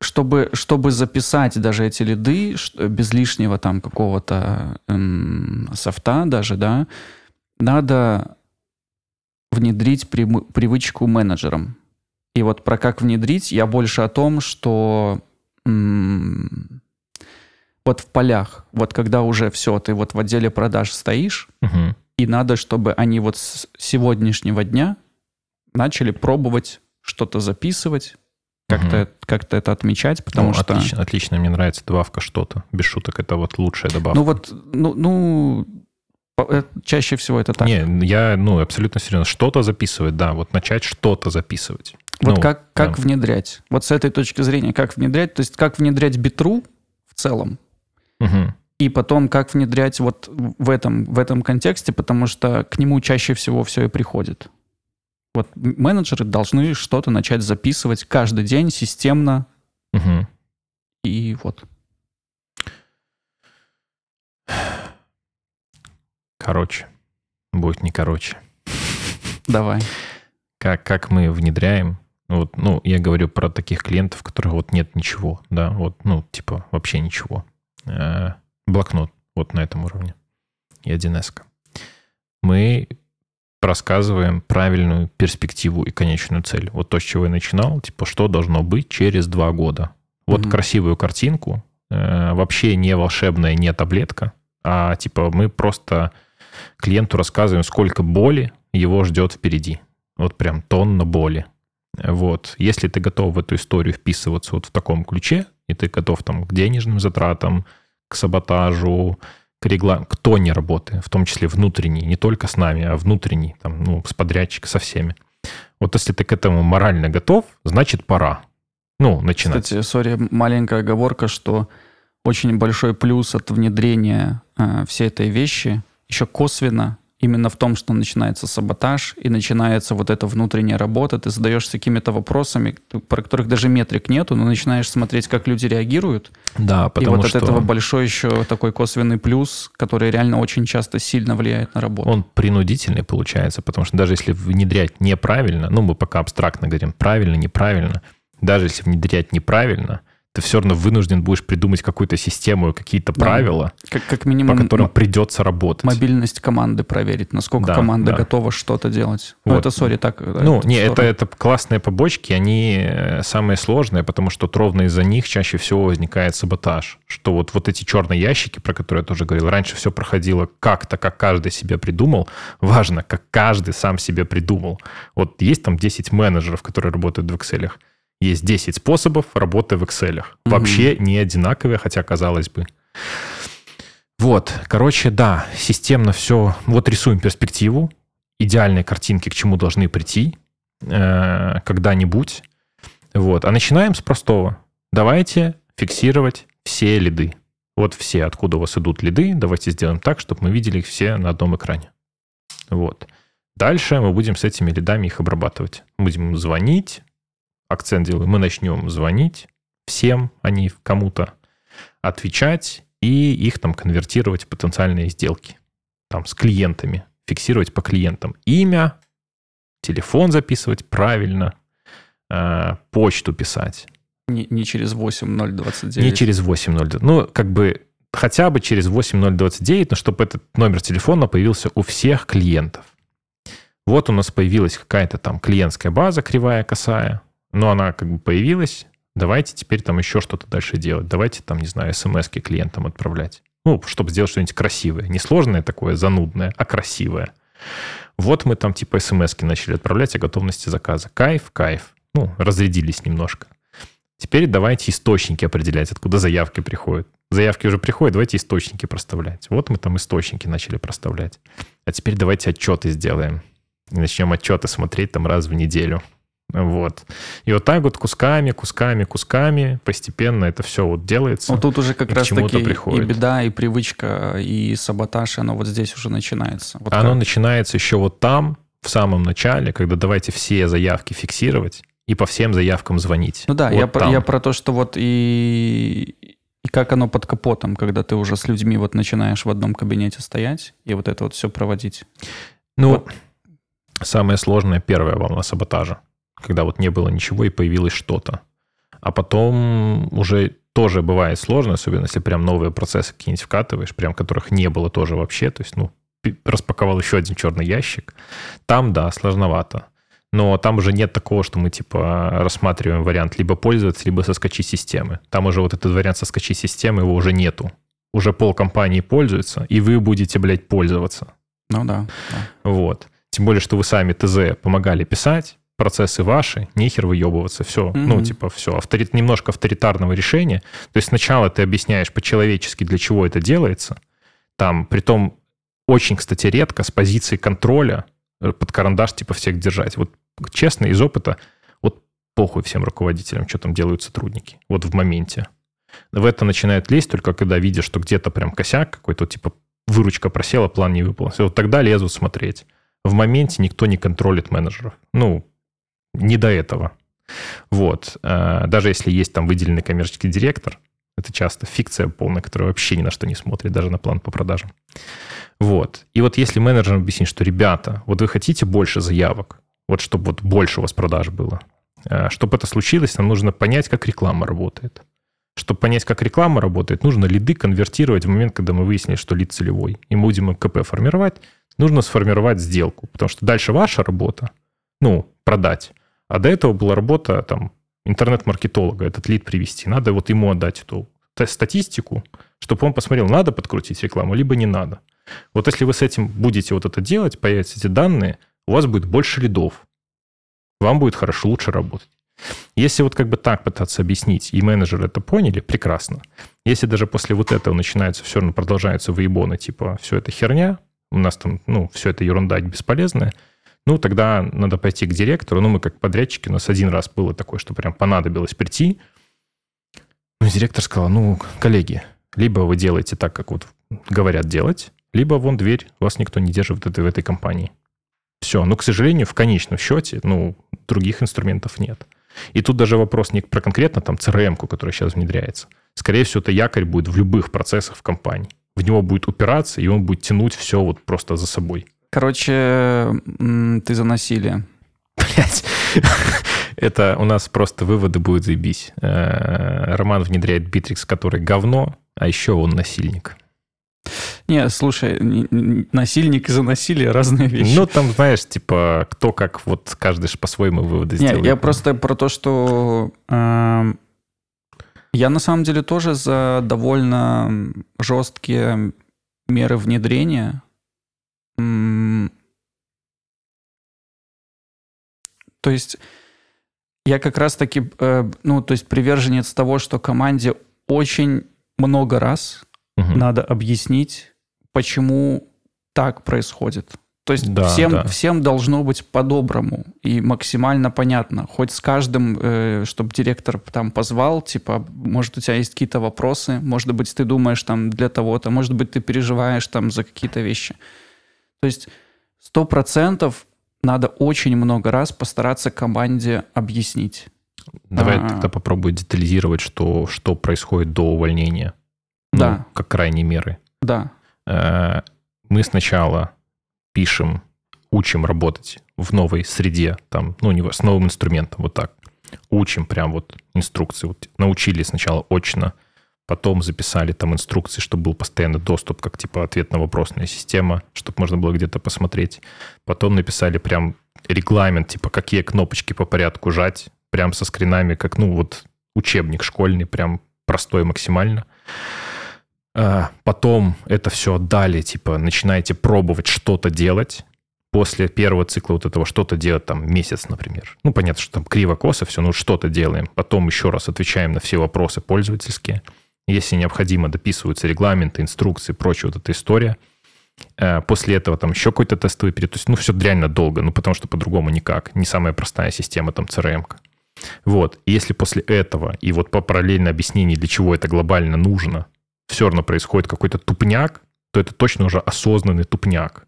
чтобы, чтобы записать даже эти лиды без лишнего там какого-то эм, софта даже, да, надо внедрить привычку менеджерам. И вот про как внедрить я больше о том, что вот в полях, вот когда уже все, ты вот в отделе продаж стоишь, угу. И надо, чтобы они вот с сегодняшнего дня начали пробовать что-то записывать, как-то угу. как это отмечать, потому ну, что... Отлично, отлично, мне нравится добавка что-то. Без шуток, это вот лучшая добавка. Ну вот, ну, ну э, чаще всего это так. Не, я, ну, абсолютно серьезно. Что-то записывать, да, вот начать что-то записывать. Вот ну, как, как да. внедрять? Вот с этой точки зрения, как внедрять? То есть как внедрять битру в целом? Угу. И потом, как внедрять вот в этом, в этом контексте, потому что к нему чаще всего все и приходит. Вот менеджеры должны что-то начать записывать каждый день системно. Угу. И вот. Короче. Будет не короче. Давай. Как, как мы внедряем вот, ну, я говорю про таких клиентов, у которых вот нет ничего, да, вот, ну, типа вообще ничего. Э, блокнот вот на этом уровне и 1С. Мы рассказываем правильную перспективу и конечную цель. Вот то, с чего я начинал, типа, что должно быть через два года. Вот mm-hmm. красивую картинку, э, вообще не волшебная, не таблетка, а типа мы просто клиенту рассказываем, сколько боли его ждет впереди. Вот прям тонна боли. Вот. Если ты готов в эту историю вписываться вот в таком ключе, и ты готов там к денежным затратам, к саботажу, к регла... к тоне работы, в том числе внутренней, не только с нами, а внутренней, там, ну, с подрядчиком, со всеми. Вот если ты к этому морально готов, значит пора. Ну, начинать. Кстати, сори, маленькая оговорка, что очень большой плюс от внедрения э, всей этой вещи еще косвенно именно в том, что начинается саботаж и начинается вот эта внутренняя работа, ты задаешься какими-то вопросами, про которых даже метрик нету, но начинаешь смотреть, как люди реагируют. Да, потому И вот что... от этого большой еще такой косвенный плюс, который реально очень часто сильно влияет на работу. Он принудительный получается, потому что даже если внедрять неправильно, ну мы пока абстрактно говорим, правильно, неправильно, даже если внедрять неправильно, ты все равно вынужден будешь придумать какую-то систему, какие-то да. правила, как, как минимум, по которым придется работать. Мобильность команды проверить, насколько да, команда да. готова что-то делать. Ну, вот. Ну, это, сори, так... Ну, это не, это, это классные побочки, они э, самые сложные, потому что ровно из-за них чаще всего возникает саботаж. Что вот, вот эти черные ящики, про которые я тоже говорил, раньше все проходило как-то, как каждый себе придумал. Важно, как каждый сам себе придумал. Вот есть там 10 менеджеров, которые работают в Excel. Есть 10 способов работы в Excel. Угу. Вообще не одинаковые, хотя казалось бы. Вот, короче, да, системно все. Вот рисуем перспективу, идеальные картинки, к чему должны прийти э, когда-нибудь. Вот, а начинаем с простого. Давайте фиксировать все лиды. Вот все, откуда у вас идут лиды, давайте сделаем так, чтобы мы видели их все на одном экране. Вот. Дальше мы будем с этими лидами их обрабатывать. Будем звонить, акцент делаю, мы начнем звонить всем, а не кому-то, отвечать и их там конвертировать в потенциальные сделки. Там с клиентами, фиксировать по клиентам имя, телефон записывать правильно, э, почту писать. Не, не через 8029. Не через 8029. Ну, как бы хотя бы через 8029, но чтобы этот номер телефона появился у всех клиентов. Вот у нас появилась какая-то там клиентская база кривая, косая но она как бы появилась, давайте теперь там еще что-то дальше делать. Давайте там, не знаю, смс клиентам отправлять. Ну, чтобы сделать что-нибудь красивое. Не сложное такое, занудное, а красивое. Вот мы там типа смс начали отправлять о готовности заказа. Кайф, кайф. Ну, разрядились немножко. Теперь давайте источники определять, откуда заявки приходят. Заявки уже приходят, давайте источники проставлять. Вот мы там источники начали проставлять. А теперь давайте отчеты сделаем. И начнем отчеты смотреть там раз в неделю. Вот. И вот так вот кусками, кусками, кусками постепенно это все вот делается. Вот тут уже как раз таки приходит. и беда, и привычка, и саботаж, оно вот здесь уже начинается. Вот оно как? начинается еще вот там, в самом начале, когда давайте все заявки фиксировать и по всем заявкам звонить. Ну да, вот я, про, я про то, что вот и, и как оно под капотом, когда ты уже с людьми вот начинаешь в одном кабинете стоять и вот это вот все проводить. Ну, вот. самое сложное первая волна саботажа когда вот не было ничего и появилось что-то. А потом уже тоже бывает сложно, особенно если прям новые процессы какие-нибудь вкатываешь, прям которых не было тоже вообще. То есть, ну, распаковал еще один черный ящик. Там, да, сложновато. Но там уже нет такого, что мы типа рассматриваем вариант либо пользоваться, либо соскочи системы. Там уже вот этот вариант соскочи системы, его уже нету. Уже пол компании пользуется, и вы будете, блядь, пользоваться. Ну да. да. Вот. Тем более, что вы сами ТЗ помогали писать, процессы ваши, нехер выебываться, все, mm-hmm. ну, типа, все, авторит, немножко авторитарного решения. То есть сначала ты объясняешь по-человечески, для чего это делается, там, при том очень, кстати, редко с позиции контроля э, под карандаш, типа, всех держать. Вот честно, из опыта, вот похуй всем руководителям, что там делают сотрудники, вот в моменте. В это начинает лезть только когда видишь, что где-то прям косяк какой-то, типа, выручка просела, план не выполнился. Вот тогда лезут смотреть. В моменте никто не контролит менеджеров. Ну, не до этого. Вот. Э, даже если есть там выделенный коммерческий директор, это часто фикция полная, которая вообще ни на что не смотрит, даже на план по продажам. Вот. И вот если менеджерам объяснить, что, ребята, вот вы хотите больше заявок, вот чтобы вот больше у вас продаж было, э, чтобы это случилось, нам нужно понять, как реклама работает. Чтобы понять, как реклама работает, нужно лиды конвертировать в момент, когда мы выяснили, что лид целевой. И мы будем КП формировать, нужно сформировать сделку. Потому что дальше ваша работа, ну, продать. А до этого была работа там интернет-маркетолога, этот лид привести. Надо вот ему отдать эту статистику, чтобы он посмотрел, надо подкрутить рекламу, либо не надо. Вот если вы с этим будете вот это делать, появятся эти данные, у вас будет больше лидов. Вам будет хорошо, лучше работать. Если вот как бы так пытаться объяснить, и менеджеры это поняли, прекрасно. Если даже после вот этого начинается все равно продолжаются выебоны, типа, все это херня, у нас там, ну, все это ерунда бесполезная, ну, тогда надо пойти к директору. Ну, мы как подрядчики, у нас один раз было такое, что прям понадобилось прийти. Ну, директор сказал, ну, коллеги, либо вы делаете так, как вот говорят делать, либо вон дверь, вас никто не держит в этой, в этой компании. Все. Но, к сожалению, в конечном счете, ну, других инструментов нет. И тут даже вопрос не про конкретно там CRM, которая сейчас внедряется. Скорее всего, это якорь будет в любых процессах в компании. В него будет упираться, и он будет тянуть все вот просто за собой. Короче, ты за насилие. Блять. Это у нас просто выводы будут заебись. Э, Роман внедряет Битрикс, который говно, а еще он насильник. Не, слушай, насильник и за насилие разные вещи. Ну, там, знаешь, типа, кто как, вот каждый же по-своему выводы Не, сделает. я просто про то, что э, я на самом деле тоже за довольно жесткие меры внедрения то есть я как раз-таки, э, ну, то есть приверженец того, что команде очень много раз угу. надо объяснить, почему так происходит. То есть да, всем, да. всем должно быть по-доброму и максимально понятно. Хоть с каждым, э, чтобы директор там позвал, типа, может, у тебя есть какие-то вопросы, может быть, ты думаешь там для того-то, может быть, ты переживаешь там за какие-то вещи. То есть сто процентов надо очень много раз постараться команде объяснить. Давай а, тогда попробуй детализировать, что, что происходит до увольнения. Ну, да. Как крайней меры. Да. Э, мы сначала пишем, учим работать в новой среде, там, ну, не с новым инструментом, вот так. Учим прям вот инструкции. Вот научили сначала очно, Потом записали там инструкции, чтобы был постоянный доступ, как типа ответно-вопросная система, чтобы можно было где-то посмотреть. Потом написали прям регламент, типа какие кнопочки по порядку жать, прям со скринами, как, ну, вот учебник школьный, прям простой максимально. А, потом это все отдали, типа, начинаете пробовать что-то делать. После первого цикла вот этого что-то делать там месяц, например. Ну, понятно, что там криво-косо все, ну, что-то делаем. Потом еще раз отвечаем на все вопросы пользовательские. Если необходимо, дописываются регламенты, инструкции, прочая вот эта история. Э, после этого там еще какой-то тестовый период. То есть, ну, все реально долго, ну, потому что по-другому никак. Не самая простая система там CRM. -ка. Вот. И если после этого и вот по параллельно объяснению, для чего это глобально нужно, все равно происходит какой-то тупняк, то это точно уже осознанный тупняк.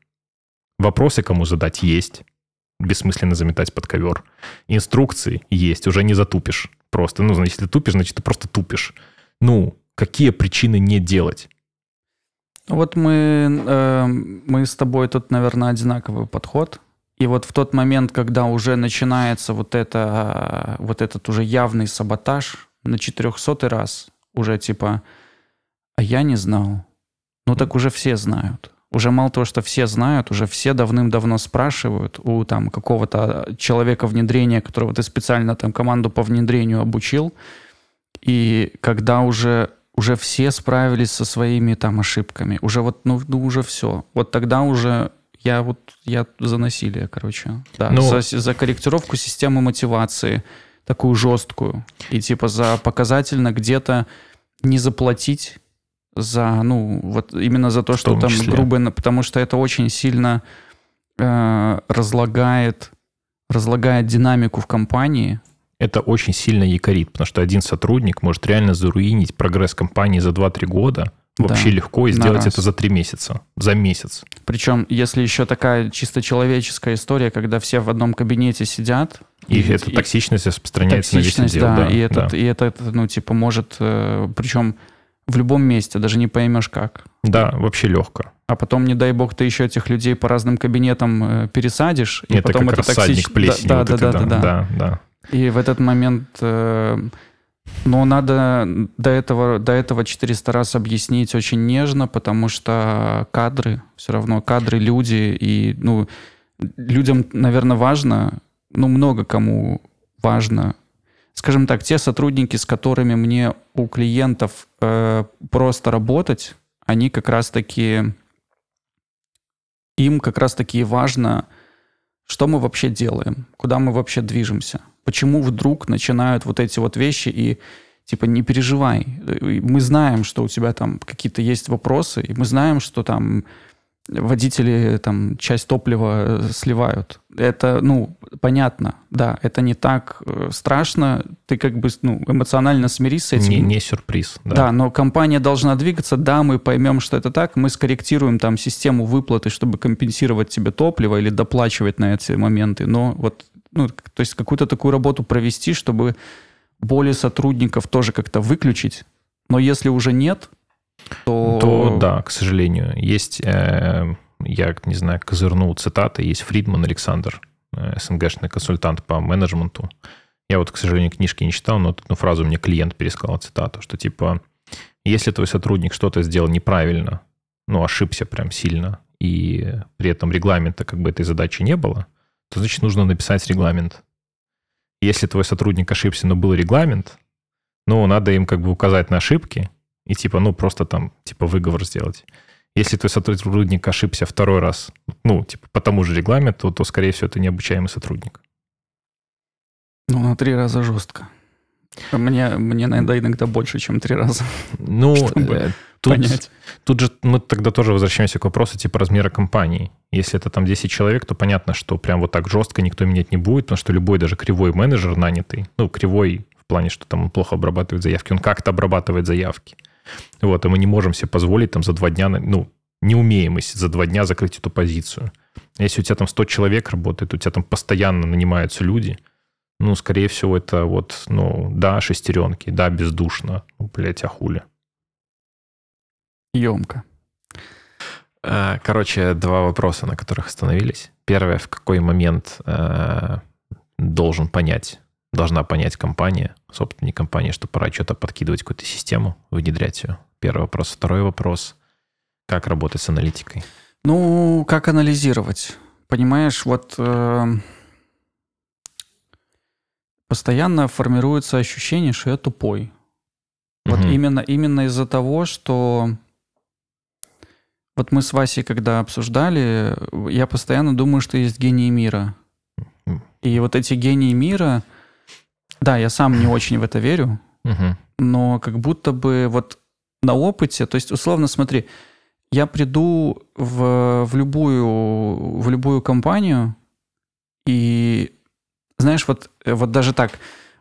Вопросы кому задать есть. Бессмысленно заметать под ковер. Инструкции есть, уже не затупишь. Просто, ну, если ты тупишь, значит, ты просто тупишь. Ну, какие причины не делать? Вот мы, э, мы с тобой тут, наверное, одинаковый подход. И вот в тот момент, когда уже начинается вот, это, вот этот уже явный саботаж на 400 раз, уже типа, а я не знал. Ну так уже все знают. Уже мало того, что все знают, уже все давным-давно спрашивают у там какого-то человека внедрения, которого ты специально там команду по внедрению обучил. И когда уже уже все справились со своими там ошибками, уже вот, ну, ну уже все. Вот тогда уже я вот, я за насилие, короче. Да, ну, за, за корректировку системы мотивации, такую жесткую. И типа за показательно где-то не заплатить за, ну, вот именно за то, что там грубо, потому что это очень сильно э, разлагает, разлагает динамику в компании. Это очень сильно якорит, потому что один сотрудник может реально заруинить прогресс компании за 2-3 года, вообще да, легко и сделать это за 3 месяца, за месяц. Причем, если еще такая чисто человеческая история, когда все в одном кабинете сидят, и, и эта токсичность распространяется токсичность, на весь отдел. Да, да, и, этот, да. и это, ну, типа, может, э, причем в любом месте, даже не поймешь как. Да, вообще легко. А потом, не дай бог, ты еще этих людей по разным кабинетам э, пересадишь, и это потом как это токсично. Да, да, да, да, да, да, да. И в этот момент, э, ну, надо до этого, до этого 400 раз объяснить очень нежно, потому что кадры, все равно кадры, люди, и, ну, людям, наверное, важно, ну, много кому важно. Скажем так, те сотрудники, с которыми мне у клиентов э, просто работать, они как раз-таки, им как раз-таки важно, что мы вообще делаем, куда мы вообще движемся, почему вдруг начинают вот эти вот вещи и типа не переживай, мы знаем, что у тебя там какие-то есть вопросы, и мы знаем, что там водители там часть топлива э, сливают. Это, ну, понятно, да, это не так э, страшно, ты как бы, ну, эмоционально смирись с этим. Не, не сюрприз, да. Да, но компания должна двигаться, да, мы поймем, что это так, мы скорректируем там систему выплаты, чтобы компенсировать тебе топливо или доплачивать на эти моменты, но вот, ну, то есть какую-то такую работу провести, чтобы боли сотрудников тоже как-то выключить, но если уже нет, то... То да, к сожалению. Есть, э, я не знаю, козырнул цитаты, есть Фридман Александр, э, СНГшный консультант по менеджменту. Я вот, к сожалению, книжки не читал, но одну фразу мне клиент пересказал, цитату, что типа, если твой сотрудник что-то сделал неправильно, ну, ошибся прям сильно, и при этом регламента как бы этой задачи не было, то значит нужно написать регламент. Если твой сотрудник ошибся, но был регламент, ну, надо им как бы указать на ошибки, и типа, ну, просто там, типа, выговор сделать. Если твой сотрудник ошибся второй раз, ну, типа, по тому же регламенту, то, скорее всего, это необучаемый сотрудник. Ну, на три раза жестко. Мне, мне наверное, иногда больше, чем три раза. Ну, э, тут, понять. тут же мы тогда тоже возвращаемся к вопросу типа размера компании. Если это там 10 человек, то понятно, что прям вот так жестко никто менять не будет, потому что любой даже кривой менеджер нанятый, ну, кривой в плане, что там он плохо обрабатывает заявки, он как-то обрабатывает заявки. Вот, и мы не можем себе позволить там за два дня, ну, не умеем мы за два дня закрыть эту позицию. Если у тебя там 100 человек работает, у тебя там постоянно нанимаются люди, ну, скорее всего, это вот, ну, да, шестеренки, да, бездушно, ну, блядь, а хули. Емко. А, короче, два вопроса, на которых остановились. Первое, в какой момент э, должен понять должна понять компания, собственник компании, что пора что-то подкидывать, какую-то систему, внедрять ее. Первый вопрос. Второй вопрос. Как работать с аналитикой? Ну, как анализировать? Понимаешь, вот э, постоянно формируется ощущение, что я тупой. Вот угу. именно, именно из-за того, что вот мы с Васей, когда обсуждали, я постоянно думаю, что есть гении мира. И вот эти гении мира, да, я сам не очень в это верю, но как будто бы вот на опыте, то есть условно смотри, я приду в, в, любую, в любую компанию, и знаешь, вот, вот даже так,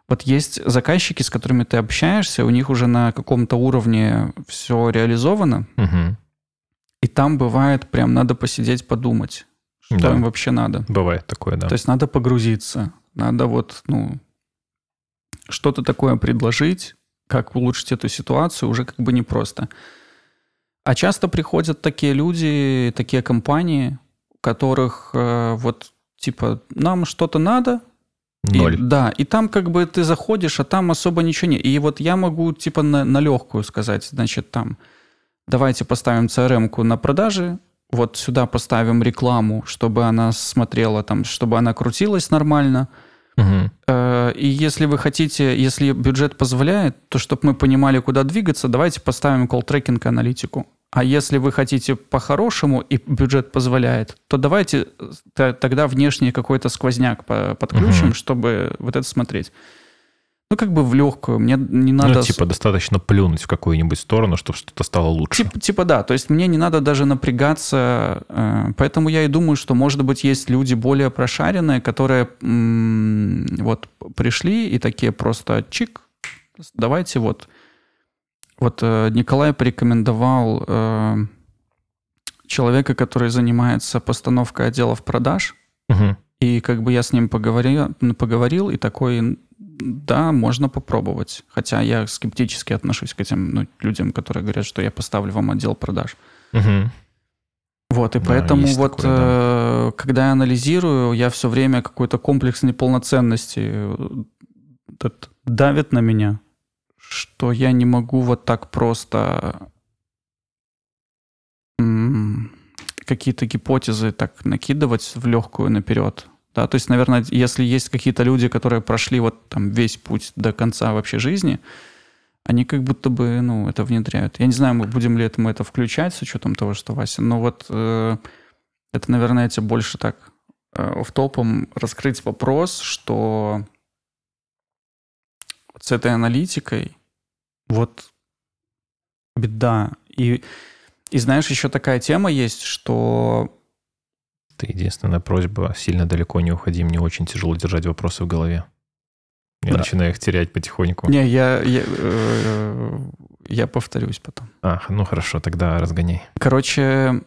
вот есть заказчики, с которыми ты общаешься, у них уже на каком-то уровне все реализовано, угу. и там бывает прям надо посидеть, подумать, что да. им вообще надо. Бывает такое, да. То есть надо погрузиться, надо вот, ну, что-то такое предложить, как улучшить эту ситуацию, уже как бы непросто. А часто приходят такие люди, такие компании, у которых э, вот типа нам что-то надо, Ноль. И, да, и там как бы ты заходишь, а там особо ничего нет. И вот я могу типа на, на легкую сказать, значит, там давайте поставим CRM-ку на продажи, вот сюда поставим рекламу, чтобы она смотрела там, чтобы она крутилась нормально. Угу. И если вы хотите, если бюджет позволяет, то чтобы мы понимали, куда двигаться, давайте поставим колл-трекинг аналитику. А если вы хотите по-хорошему и бюджет позволяет, то давайте тогда внешний какой-то сквозняк подключим, угу. чтобы вот это смотреть. Ну, как бы в легкую. Мне не ну, надо... Ну, типа, достаточно плюнуть в какую-нибудь сторону, чтобы что-то стало лучше. Типа, типа да. То есть мне не надо даже напрягаться. Э, поэтому я и думаю, что, может быть, есть люди более прошаренные, которые вот пришли и такие просто чик, давайте вот. Вот э, Николай порекомендовал э, человека, который занимается постановкой отделов продаж. Угу. И как бы я с ним поговорил, поговорил и такой да, можно попробовать. Хотя я скептически отношусь к этим ну, людям, которые говорят, что я поставлю вам отдел продаж. Угу. Вот, и да, поэтому вот, такое, да. э, когда я анализирую, я все время какой-то комплекс неполноценности э, давит на меня, что я не могу вот так просто какие-то гипотезы так накидывать в легкую наперед. Да, то есть, наверное, если есть какие-то люди, которые прошли вот там весь путь до конца вообще жизни, они как будто бы, ну, это внедряют. Я не знаю, мы будем ли это, мы это включать с учетом того, что Вася, но вот э, это, наверное, эти больше так э, в топом раскрыть вопрос, что вот с этой аналитикой вот беда. И, и знаешь, еще такая тема есть, что это единственная просьба. Сильно далеко не уходи. Мне очень тяжело держать вопросы в голове. Я да. начинаю их терять потихоньку. Не, я, я, э, я повторюсь потом. А, ну хорошо, тогда разгоняй. Короче,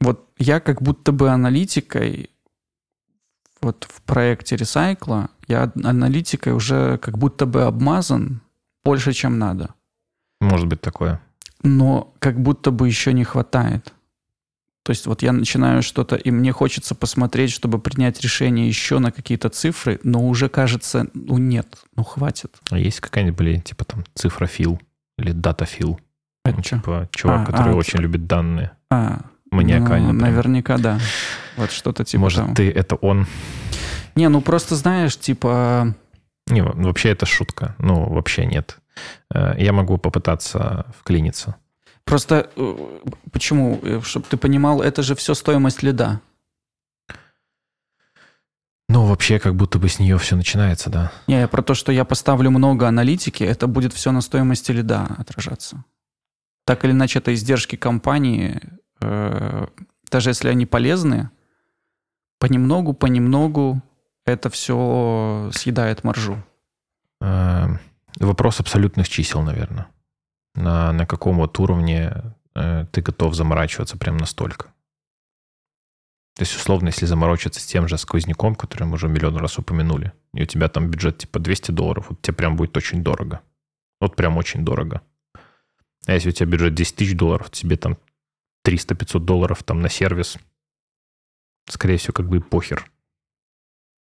вот я как будто бы аналитикой вот в проекте ресайкла, я аналитикой уже как будто бы обмазан больше, чем надо. Может быть такое. Но как будто бы еще не хватает. То есть вот я начинаю что-то, и мне хочется посмотреть, чтобы принять решение еще на какие-то цифры, но уже кажется, ну нет, ну хватит. А есть какая-нибудь, блин, типа там цифрофил или датафил? Это ну, типа чувак, а, который а, очень любит данные. А, Маниакально. Ну, наверняка, да. Вот что-то типа Может, того. ты это он? Не, ну просто знаешь, типа... Не, вообще это шутка. Ну, вообще нет. Э, я могу попытаться вклиниться. Просто э, почему? Э, Чтобы ты понимал, это же все стоимость лида. Ну, вообще, как будто бы с нее все начинается, да. Не, я про то, что я поставлю много аналитики, это будет все на стоимости лида отражаться. Так или иначе, это издержки компании, э, даже если они полезны, понемногу, понемногу это все съедает маржу. Э, вопрос абсолютных чисел, наверное на, на каком вот уровне э, ты готов заморачиваться прям настолько. То есть, условно, если заморочиться с тем же сквозняком, который мы уже миллион раз упомянули, и у тебя там бюджет типа 200 долларов, вот тебе прям будет очень дорого. Вот прям очень дорого. А если у тебя бюджет 10 тысяч долларов, тебе там 300-500 долларов там на сервис, скорее всего, как бы похер.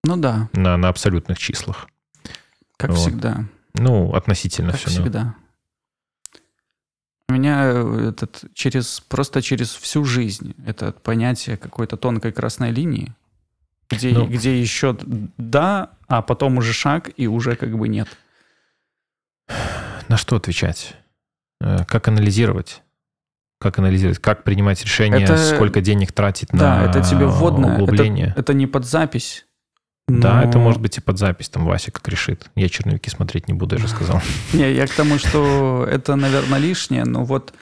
Ну да. На, на абсолютных числах. Как вот. всегда. Ну, относительно как все. всегда. Да. У меня э, этот через просто через всю жизнь это понятие какой-то тонкой красной линии, где, ну, где еще да, а потом уже шаг и уже как бы нет. На что отвечать? Э, как анализировать? Как анализировать? Как принимать решение? Это, сколько денег тратить да, на это тебе вводное. углубление? Это, это не под запись. Но... Да, это может быть и под запись, там Вася как решит. Я черновики смотреть не буду, я же сказал. Не, я к тому, что это, наверное, лишнее, но вот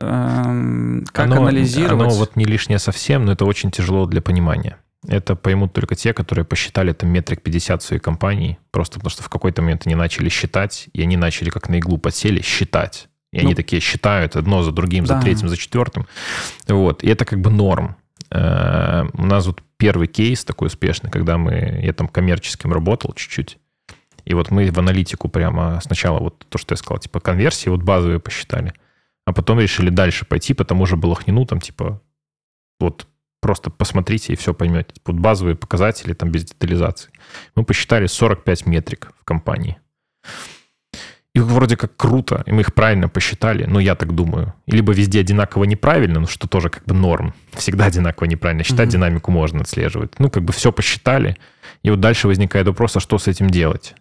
эм, как анализировать... Оно вот не лишнее совсем, но это очень тяжело для понимания. Это поймут только те, которые посчитали там метрик 50 в своей компании, просто потому что в какой-то момент они начали считать, и они начали как на иглу подсели считать. И ну, они такие считают одно за другим, да. за третьим, за четвертым. Вот. И это как бы норм. Э, у нас вот первый кейс такой успешный, когда мы, я там коммерческим работал чуть-чуть, и вот мы в аналитику прямо сначала вот то, что я сказал, типа конверсии вот базовые посчитали, а потом решили дальше пойти по тому же Балахнину, там типа вот просто посмотрите и все поймете. Вот базовые показатели там без детализации. Мы посчитали 45 метрик в компании. И вроде как круто, и мы их правильно посчитали, ну, я так думаю. Либо везде одинаково неправильно, ну, что тоже как бы норм. Всегда одинаково неправильно считать, mm-hmm. динамику можно отслеживать. Ну, как бы все посчитали, и вот дальше возникает вопрос, а что с этим делать?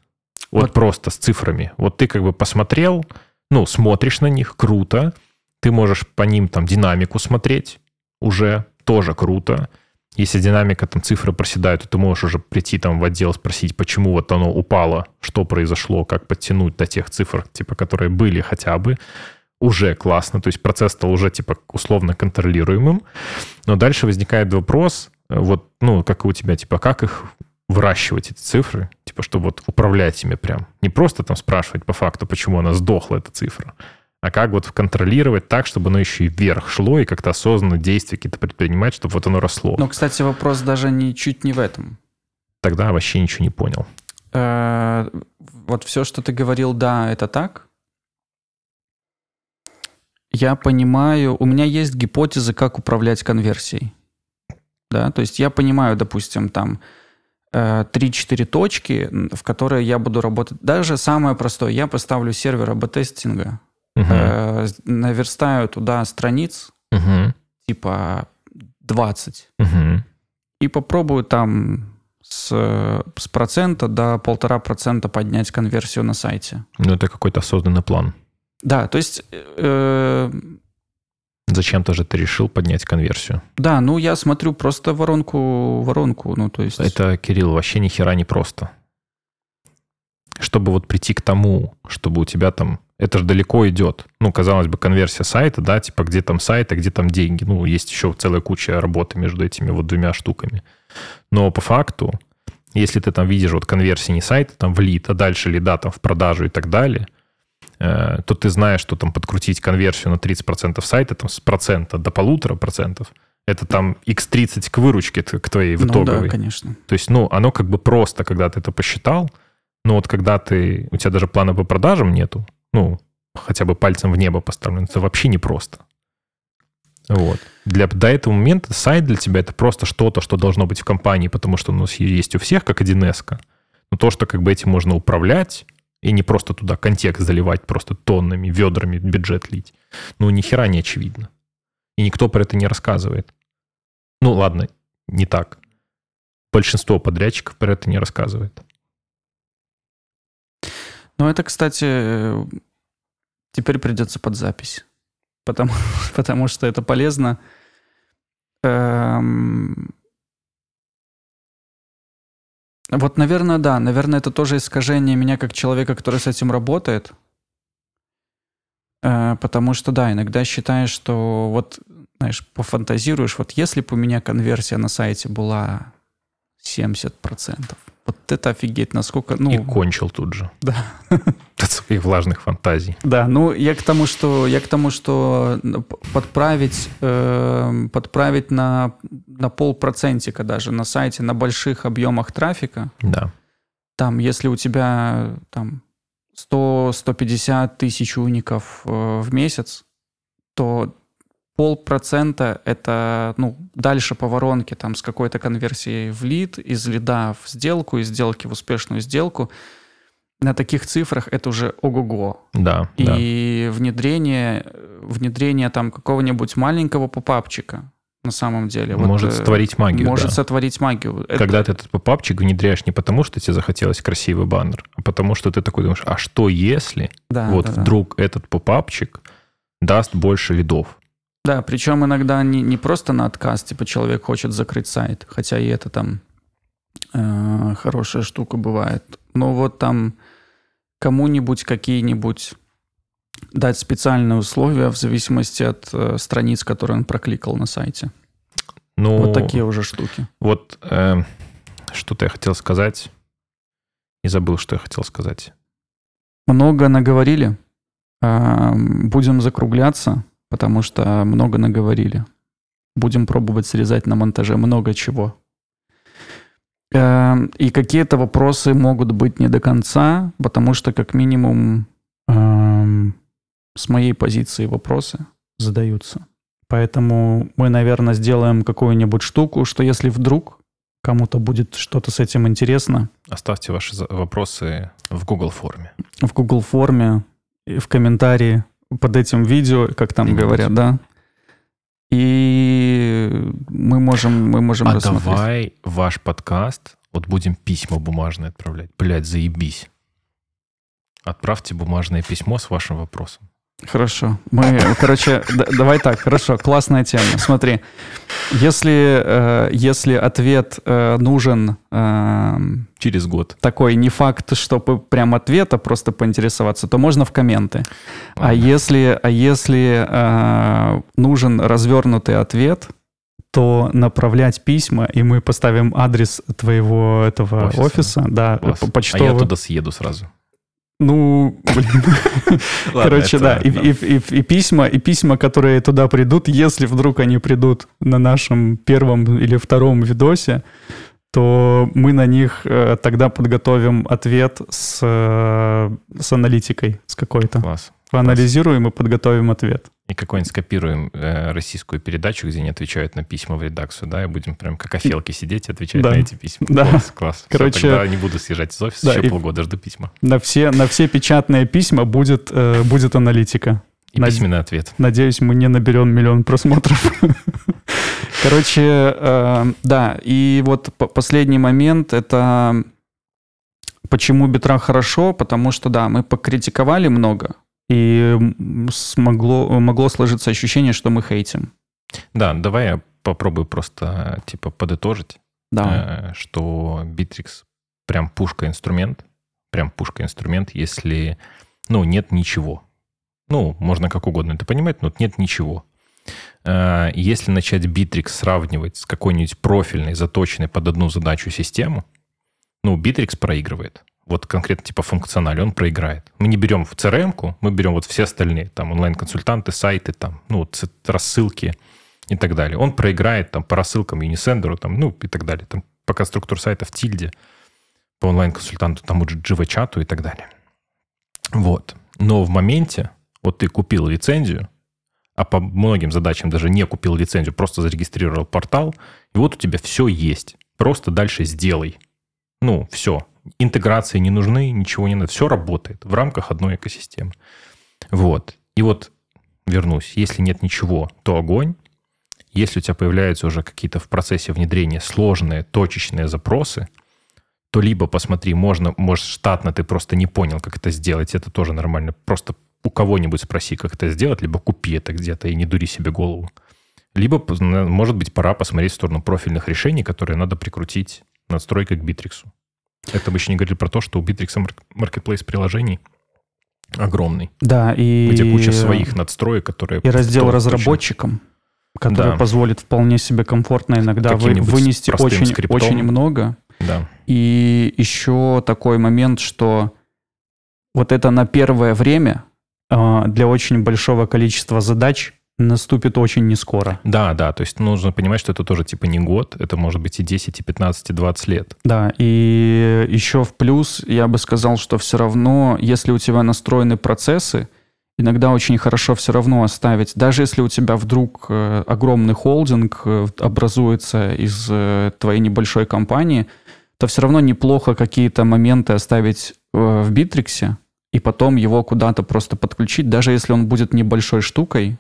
Вот, вот просто с цифрами. Вот ты как бы посмотрел, ну, смотришь на них, круто. Ты можешь по ним там динамику смотреть, уже тоже круто. Если динамика, там цифры проседают, то ты можешь уже прийти там в отдел спросить, почему вот оно упало, что произошло, как подтянуть до тех цифр, типа, которые были хотя бы. Уже классно, то есть процесс стал уже типа условно контролируемым. Но дальше возникает вопрос, вот, ну, как у тебя, типа, как их выращивать эти цифры, типа, чтобы вот управлять ими прям. Не просто там спрашивать по факту, почему она сдохла, эта цифра, а как вот контролировать так, чтобы оно еще и вверх шло, и как-то осознанно действия какие-то предпринимать, чтобы вот оно росло. Ну, кстати, вопрос даже не чуть не в этом. Тогда вообще ничего не понял. Э, вот все, что ты говорил, да, это так. Я понимаю, у меня есть гипотезы, как управлять конверсией. Да, то есть я понимаю, допустим, там 3-4 точки, в которые я буду работать. Даже самое простое, я поставлю сервер АБ-тестинга, угу. э, наверстаю туда страниц, угу. типа 20, угу. и попробую там с, с процента до полтора процента поднять конверсию на сайте. Ну, это какой-то осознанный план. Да, то есть... Э, Зачем-то же ты решил поднять конверсию. Да, ну я смотрю просто воронку, воронку, ну то есть... Это, Кирилл, вообще ни хера не просто. Чтобы вот прийти к тому, чтобы у тебя там это же далеко идет. Ну, казалось бы, конверсия сайта, да, типа где там сайт, а где там деньги. Ну, есть еще целая куча работы между этими вот двумя штуками. Но по факту, если ты там видишь вот конверсии не сайта, там в лид, а дальше лида там в продажу и так далее, э, то ты знаешь, что там подкрутить конверсию на 30% сайта там с процента до полутора процентов, это там x30 к выручке к твоей в итоговой. Ну да, конечно. То есть, ну, оно как бы просто, когда ты это посчитал, но вот когда ты, у тебя даже плана по продажам нету, ну, хотя бы пальцем в небо поставлен, это вообще непросто. Вот. Для, до этого момента сайт для тебя это просто что-то, что должно быть в компании, потому что у нас есть у всех, как 1С. Но то, что как бы этим можно управлять, и не просто туда контекст заливать просто тоннами, ведрами бюджет лить, ну, ни хера не очевидно. И никто про это не рассказывает. Ну, ладно, не так. Большинство подрядчиков про это не рассказывает. Ну, это, кстати, теперь придется под запись. Потому, потому что это полезно. Эм... Вот, наверное, да. Наверное, это тоже искажение меня как человека, который с этим работает. Э, потому что, да, иногда считаешь, что вот, знаешь, пофантазируешь, вот если бы у меня конверсия на сайте была 70%, вот это офигеть, насколько... Ну, и кончил тут же. Да. От своих влажных фантазий. Да, ну я к тому, что, я к тому, что подправить, э, подправить на, на полпроцентика даже на сайте, на больших объемах трафика. Да. Там, если у тебя там 100-150 тысяч уников э, в месяц, то полпроцента это ну, дальше по воронке там, с какой-то конверсией в лид, из лида в сделку, из сделки в успешную сделку. На таких цифрах это уже ого-го. Да. И да. внедрение, внедрение там какого-нибудь маленького попапчика на самом деле. Может вот, э, сотворить магию. Может да. сотворить магию. Когда это... ты этот попапчик внедряешь не потому, что тебе захотелось красивый баннер, а потому что ты такой думаешь, а что если да, вот да, вдруг да. этот попапчик даст больше лидов? Да, причем иногда не, не просто на отказ, типа человек хочет закрыть сайт, хотя и это там э, хорошая штука бывает. Но вот там кому-нибудь какие-нибудь дать специальные условия в зависимости от э, страниц, которые он прокликал на сайте. Ну, вот такие уже штуки. Вот э, что-то я хотел сказать и забыл, что я хотел сказать. Много наговорили. Э, будем закругляться потому что много наговорили. Будем пробовать срезать на монтаже много чего. Эм, и какие-то вопросы могут быть не до конца, потому что как минимум эм, с моей позиции вопросы задаются. Поэтому мы, наверное, сделаем какую-нибудь штуку, что если вдруг кому-то будет что-то с этим интересно. Оставьте ваши вопросы в Google форме. В Google форме, в комментарии под этим видео, как там Именно. говорят, да. И мы можем, мы можем а рассмотреть. давай ваш подкаст, вот будем письма бумажные отправлять. Блядь, заебись. Отправьте бумажное письмо с вашим вопросом. Хорошо. Мы, короче, давай так, хорошо, классная тема. Смотри, если, э, если ответ э, нужен... Э, Через год. Такой не факт, чтобы прям ответа, просто поинтересоваться, то можно в комменты. А если, а если э, нужен развернутый ответ, то направлять письма, и мы поставим адрес твоего этого офиса, офиса да, почтового. А я туда съеду сразу. Ну, блин. Короче, да. И, и, и, и письма, и письма, которые туда придут, если вдруг они придут на нашем первом или втором видосе, то мы на них э, тогда подготовим ответ с, э, с аналитикой, с какой-то. Класс. Поанализируем и подготовим ответ. И какой-нибудь скопируем э, российскую передачу, где они отвечают на письма в редакцию, да, и будем прям как офелки сидеть и отвечать да. на эти письма. Да. Класс, класс. Короче, Все, тогда не буду съезжать из офиса, да, еще полгода жду письма. На все, на все печатные письма будет, э, будет аналитика. И Над... письменный ответ. Надеюсь, мы не наберем миллион просмотров. Короче, э, да, и вот последний момент — это почему Битра хорошо, потому что, да, мы покритиковали много, и смогло, могло сложиться ощущение, что мы хейтим. Да, давай я попробую просто типа подытожить, да. э, что Bittrex прям пушка-инструмент, прям пушка-инструмент, если, ну, нет ничего. Ну, можно как угодно это понимать, но нет ничего. Э, если начать Bittrex сравнивать с какой-нибудь профильной, заточенной под одну задачу систему, ну, Bittrex проигрывает вот конкретно типа функционале, он проиграет. Мы не берем в CRM-ку, мы берем вот все остальные, там онлайн-консультанты, сайты, там, ну, рассылки и так далее. Он проиграет там по рассылкам Unisender, там, ну, и так далее. Там по конструктор сайта в тильде, по онлайн-консультанту, тому же Java-чату и так далее. Вот. Но в моменте, вот ты купил лицензию, а по многим задачам даже не купил лицензию, просто зарегистрировал портал, и вот у тебя все есть. Просто дальше сделай. Ну, все интеграции не нужны, ничего не надо. Все работает в рамках одной экосистемы. Вот. И вот вернусь. Если нет ничего, то огонь. Если у тебя появляются уже какие-то в процессе внедрения сложные, точечные запросы, то либо посмотри, можно, может, штатно ты просто не понял, как это сделать, это тоже нормально. Просто у кого-нибудь спроси, как это сделать, либо купи это где-то и не дури себе голову. Либо, может быть, пора посмотреть в сторону профильных решений, которые надо прикрутить надстройкой к Битриксу. Это мы еще не говорили про то, что у Bittrex маркетплейс приложений огромный. Да, и... Где куча своих надстроек, которые... И раздел разработчикам, который да. позволит вполне себе комфортно иногда вы, вынести очень, очень много. Да. И еще такой момент, что вот это на первое время а, для очень большого количества задач наступит очень не скоро. Да, да, то есть нужно понимать, что это тоже типа не год, это может быть и 10, и 15, и 20 лет. Да, и еще в плюс я бы сказал, что все равно, если у тебя настроены процессы, иногда очень хорошо все равно оставить, даже если у тебя вдруг э, огромный холдинг э, образуется из э, твоей небольшой компании, то все равно неплохо какие-то моменты оставить в Битриксе, и потом его куда-то просто подключить, даже если он будет небольшой штукой,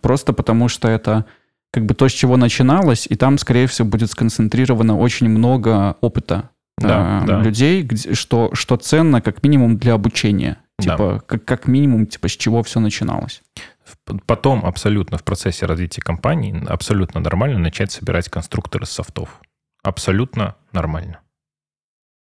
просто потому что это как бы то, с чего начиналось, и там, скорее всего, будет сконцентрировано очень много опыта да, э, да. людей, где, что, что ценно как минимум для обучения. Типа, да. как, как минимум, типа, с чего все начиналось. Потом абсолютно в процессе развития компании абсолютно нормально начать собирать конструкторы софтов. Абсолютно нормально.